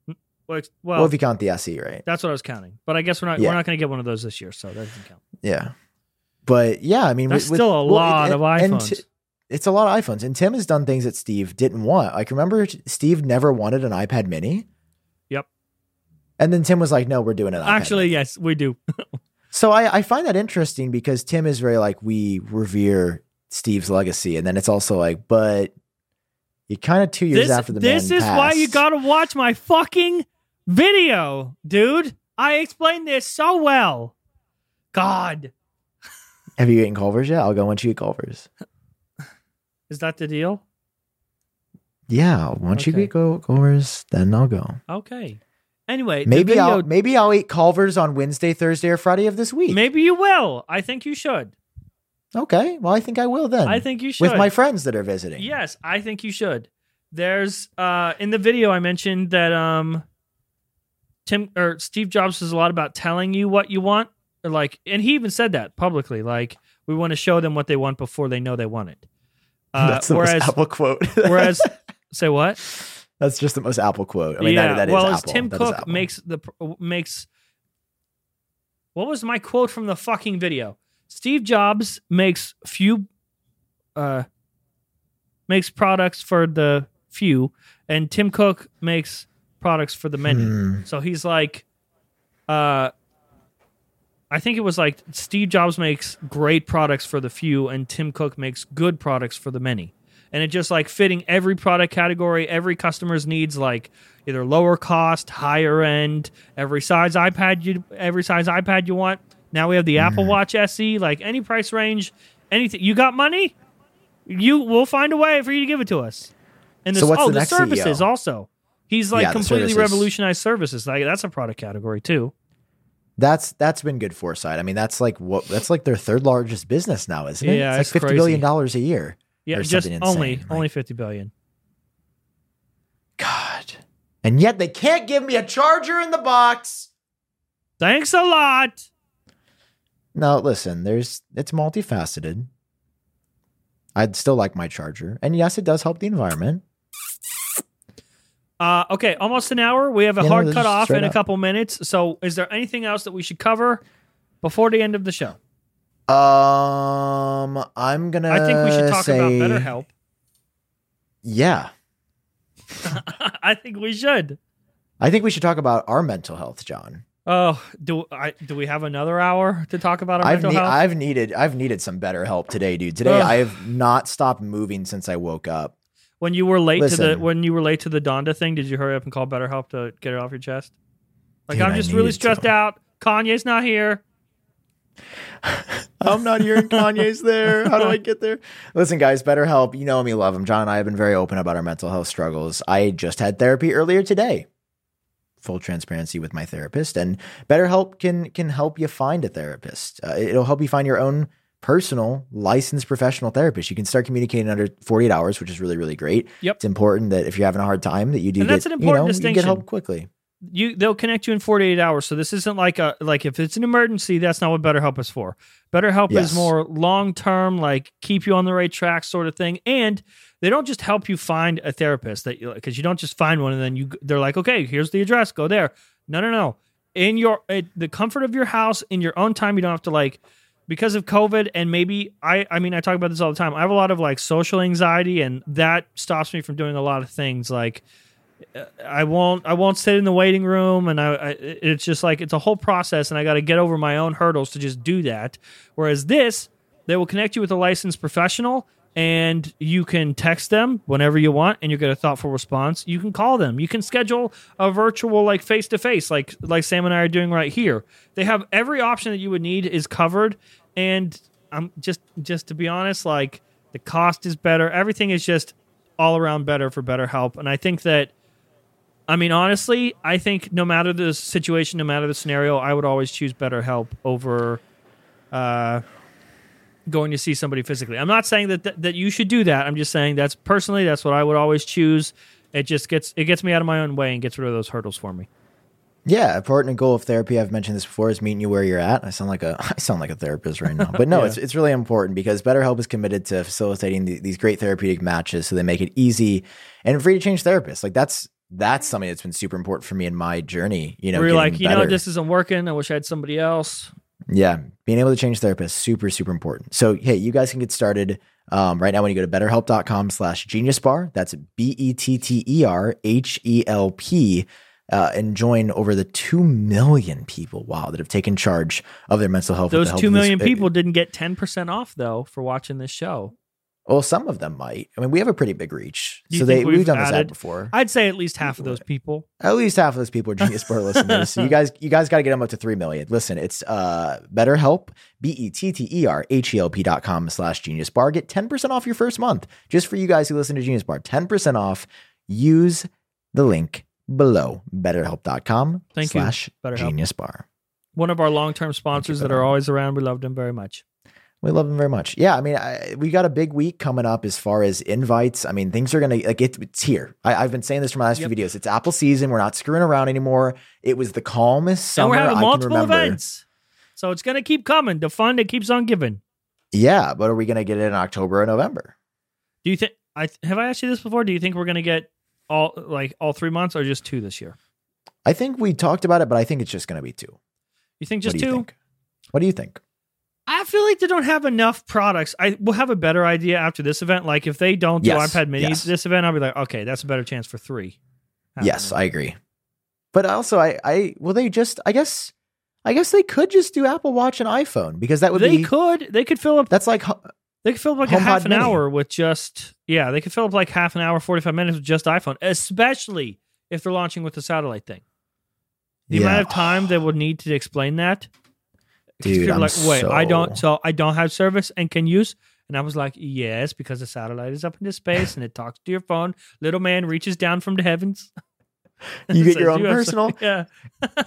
Mm, well, ex- well, Well, if you count the SE, right? that's what I was counting. But I guess we're not. Yeah. We're not going to get one of those this year, so that doesn't count. Yeah. But yeah, I mean, That's with- still a well, lot and- of iPhones. Ti- it's a lot of iPhones, and Tim has done things that Steve didn't want. Like, remember, Steve never wanted an iPad Mini. Yep. And then Tim was like, "No, we're doing an iPad." Actually, Mini." yes, we do. so I, I find that interesting because Tim is very like we revere Steve's legacy, and then it's also like, but you kind of two years this after the this is why you got to watch my fucking video, dude. I explained this so well. God, Have you eaten Culver's yet? I'll go once you eat Culver's. is that the deal? Yeah, once you Okay. eat go Culver's, then I'll go. Okay. Anyway, Maybe video- I'll maybe I'll eat Culver's on Wednesday, Thursday, or Friday of this week. maybe you will. I think you should. Okay, well I think I will then. I think you should. with my friends that are visiting. Yes, I think you should. There's uh in the video I mentioned that um Tim or Steve Jobs says a lot about telling you what you want. Or like and he even said that publicly. Like we want to show them what they want before they know they want it. Uh, That's the whereas Apple quote. whereas say what? That's just the most Apple quote. I mean, yeah. that, that is well. Tim That Cook makes the makes. What was my quote from the fucking video? Steve Jobs makes few, uh, makes products for the few, and Tim Cook makes products for the many. Hmm. So he's like, uh, I think it was like Steve Jobs makes great products for the few, and Tim Cook makes good products for the many. And it just like fitting every product category, every customer's needs, like either lower cost, higher end, every size iPad you, every size iPad you want. Now we have the Mm-hmm. Apple Watch SE, like any price range, anything. You got money? You we'll find a way for you to give it to us. And the, So what's oh, the the, next services CEO? also. He's like Yeah, completely revolutionized services. Like that's a product category too. That's that's been good foresight. I mean, that's like what that's like their third largest business now, isn't it? Yeah, it's it's like fifty billion crazy. dollars a year. Yeah, just something only insane, only fifty billion. God. And yet they can't give me a charger in the box. Thanks a lot. No, listen, there's it's multifaceted. I'd still like my charger. And yes, it does help the environment. Uh, okay, almost an hour. We have a You hard cut off in a up. couple minutes. So, is there anything else that we should cover before the end of the show? Um I'm gonna I think we should talk say, about BetterHelp. Yeah. I think we should. I think we should talk about our mental health, Jon. Oh, do I do we have another hour to talk about our I've mental ne- health? I've needed I've needed some better help today, dude. Today Ugh. I have not stopped moving since I woke up. when you were late to the when you were late to the Donda thing, did you hurry up and call BetterHelp to get it off your chest? Like Dude, I'm just really stressed to. out. Kanye's not here. I'm not hearing Kanye's there. How do I get there? Listen, guys, BetterHelp. You know me, love him. Jon and I have been very open about our mental health struggles. I just had therapy earlier today. Full transparency with my therapist, and BetterHelp can can help you find a therapist. Uh, it'll help you find your own personal licensed professional therapist. You can start communicating under 48 hours, which is really really great. Yep. It's important that if you're having a hard time, that you do And get that's an you important know, you distinction. get help quickly. You they'll connect you in 48 hours. So this isn't like a like if it's an emergency that's not what betterhelp is for. Betterhelp Yes. is more long term like keep you on the right track sort of thing. And they don't just help you find a therapist that because you don't just find one and then you they're like okay here's the address. Go there. No no no. In your at the comfort of your house in your own time you don't have to like because of covid and maybe i i mean i talk about this all the time. I have a lot of like social anxiety and that stops me from doing a lot of things like I won't I won't sit in the waiting room and I, I it's just like it's a whole process and I got to get over my own hurdles to just do that. Whereas this, they will connect you with a licensed professional and you can text them whenever you want and you get a thoughtful response. You can call them. You can schedule a virtual like face to face like like Sam and I are doing right here. They have every option that you would need is covered and I'm just just to be honest like the cost is better. Everything is just all around better for better help and I think that I mean, honestly, I think no matter the situation, no matter the scenario, I would always choose BetterHelp over uh, going to see somebody physically. I'm not saying that, that that you should do that. I'm just saying that's personally that's what I would always choose. It just gets it gets me out of my own way and gets rid of those hurdles for me. Yeah, important goal of therapy. I've mentioned this before is meeting you where you're at. I sound like a I sound like a therapist right now, but no, Yeah. it's it's really important because BetterHelp is committed to facilitating the, these great therapeutic matches, so they make it easy and free to change therapists. Like that's that's something that's been super important for me in my journey. You know, you're like, you know, this isn't working. I wish I had somebody else. Yeah, being able to change therapists super super important. So hey, you guys can get started um, right now when you go to betterhelp.com slash genius bar. That's B E T T E R H E L P. Uh, and join over the 2 million people, wow, that have taken charge of their mental health. Those the help two of this- million uh, people didn't get ten percent off though for watching this show. Well, some of them might. I mean, we have a pretty big reach. You So they, we've we've done this ad before. I'd say at least half of those people. At least half of those people are Genius Bar listeners. So you guys, you guys got to get them up to three million. Listen, it's uh, BetterHelp, B E T T E R H E L P dot com slash Genius Bar. Get ten percent off your first month just for you guys who listen to Genius Bar. Ten percent off. Use the link below. BetterHelp.com Thank you, slash BetterHelp. Genius Bar. One of our long term sponsors that are always around. We love them very much. We love them very much. Yeah, I mean, I, we got a big week coming up as far as invites. I mean, things are gonna like it, it's here. I, I've been saying this for my last Yep. few videos. It's Apple season. We're not screwing around anymore. It was the calmest and summer we're having I multiple can remember. events. So it's going to keep coming. The fun that keeps on giving. Yeah, but are we gonna get it in October or November? Do you think I have I asked you this before? Do you think we're going to get all like all 3 months or just two this year? I think we talked about it, but I think it's just gonna be two. You think what just you two? think? What do you think? I feel like they don't have enough products. I will have a better idea after this event. Like if they don't do iPad minis yes. this event, I'll be like, okay, that's a better chance for three. Yes, I agree. But also, I, I, will they just? I guess, I guess they could just do Apple Watch and iPhone because that would they be. could they could fill up That's like they could fill up like a half an mini. hour with just yeah they could fill up like half an hour forty five minutes with just iPhone, especially if they're launching with the satellite thing. The Yeah. amount of time they would need to explain that. Dude, I'm like, wait, I don't, so- so I don't have service and can use. And I was like, yes, because the satellite is up into space and it talks to your phone. Little man reaches down from the heavens. You get your own have personal yeah,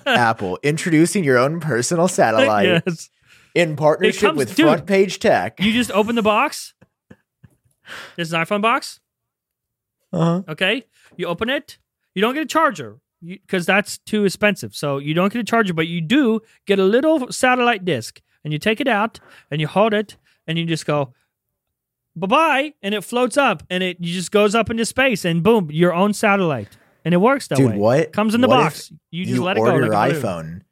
Apple introducing your own personal satellite yes. in partnership comes- with dude, Front Page Tech. You just open the box. There's an iPhone box. Uh-huh. Okay, you open it. You don't get a charger because that's too expensive. So you don't get a charger, but you do get a little satellite disc, and you take it out and you hold it, and you just go bye bye, and it floats up, and it just goes up into space, and boom, your own satellite, and it works that Dude, way. what comes in the box? You just you let it go. order like your balloon. iPhone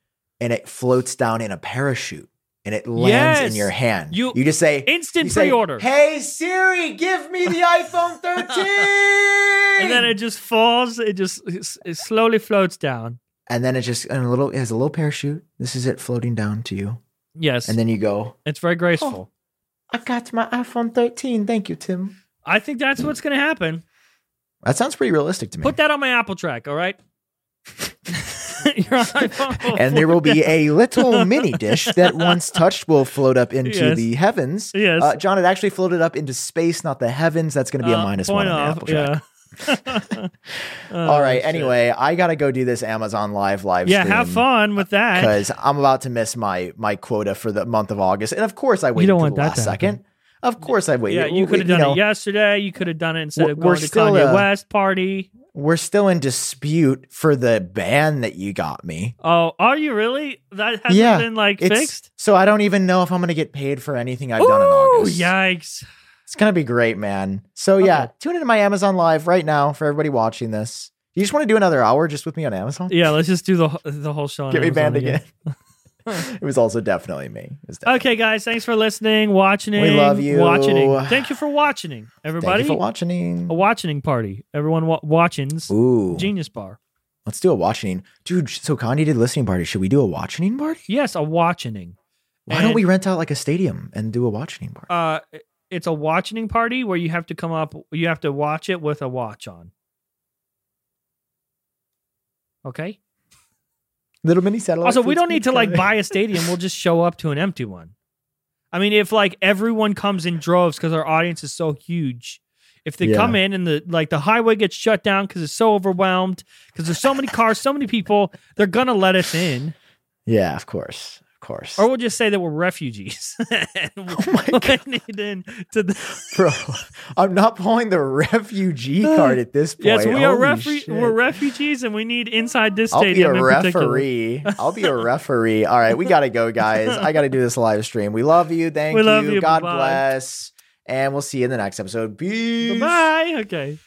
and it floats down in a parachute and it lands in your hand. You- you just say Instant you say, pre-order. Hey Siri, give me the iPhone 13. and then it just falls. It just it slowly floats down. and then it just and a little it has a little parachute. This is it floating down to you. Yes, And then you go, it's very oh, graceful. I got my iPhone 13. Thank you, Tim. I think that's what's going to happen. That sounds pretty realistic to me. Put that on my Apple track, all right? Your iPhone will and there will be a little mini dish that once touched will float up into Yes. the heavens. Yes. Uh, Jon, it actually floated up into space, not the heavens. That's going to be a Uh, minus one point on the off, Apple track. Yeah. Oh, All right. shit. Anyway, I got to go do this Amazon Live live yeah, have fun with that. Because I'm about to miss my my quota for the month of August, and of course I waited don't want the that last to happen. Of course I waited. Yeah, you could have done know, it yesterday. You could have done it instead of going to Kanye uh, West party. We're still in dispute for the ban that you got me. Oh, are you really? That hasn't Yeah, been like fixed. So I don't even know if I'm going to get paid for anything I've done in Ooh, August. yikes! It's gonna be great, man. So yeah, Okay. tune into my Amazon Live right now for everybody watching this. You just want to do another hour just with me on Amazon? Yeah, let's just do the the whole show. on Get me Amazon banned again. it was also definitely me. Definitely- Okay, guys, thanks for listening, watching. We love you. Watching. Thank you for watching, everybody. Thank you for watching. a watching party. Everyone wa- watchings. Ooh, Genius Bar. let's do a watching, dude. So Kanye did listening party. Should we do a watching party? Yes, a watching. Why don't we rent out like a stadium and do a watching party? Uh, it's a watching party where you have to come up. You have to watch it with a watch on. Okay. Little mini satellite. Also, we don't need to like Kanye. buy a stadium. We'll just show up to an empty one. I mean, if like everyone comes in droves because our audience is so huge, if they Yeah. come in and the like the highway gets shut down because it's so overwhelmed because there's so many cars, so many people, they're gonna let us in. Yeah, of course. Course. Or we'll just say that we're refugees. Oh my God. need in to the, Bro, I'm not pulling the refugee card at this point. yes, we are Holy refu- we're refugees, and we need inside this I'll be stadium a referee. I'll be a referee. All right, we got to go, guys. I got to do this live stream. We love you. Thank We you. love you. God Bye-bye. bless. And we'll see you in the next episode. Peace. Bye. Okay.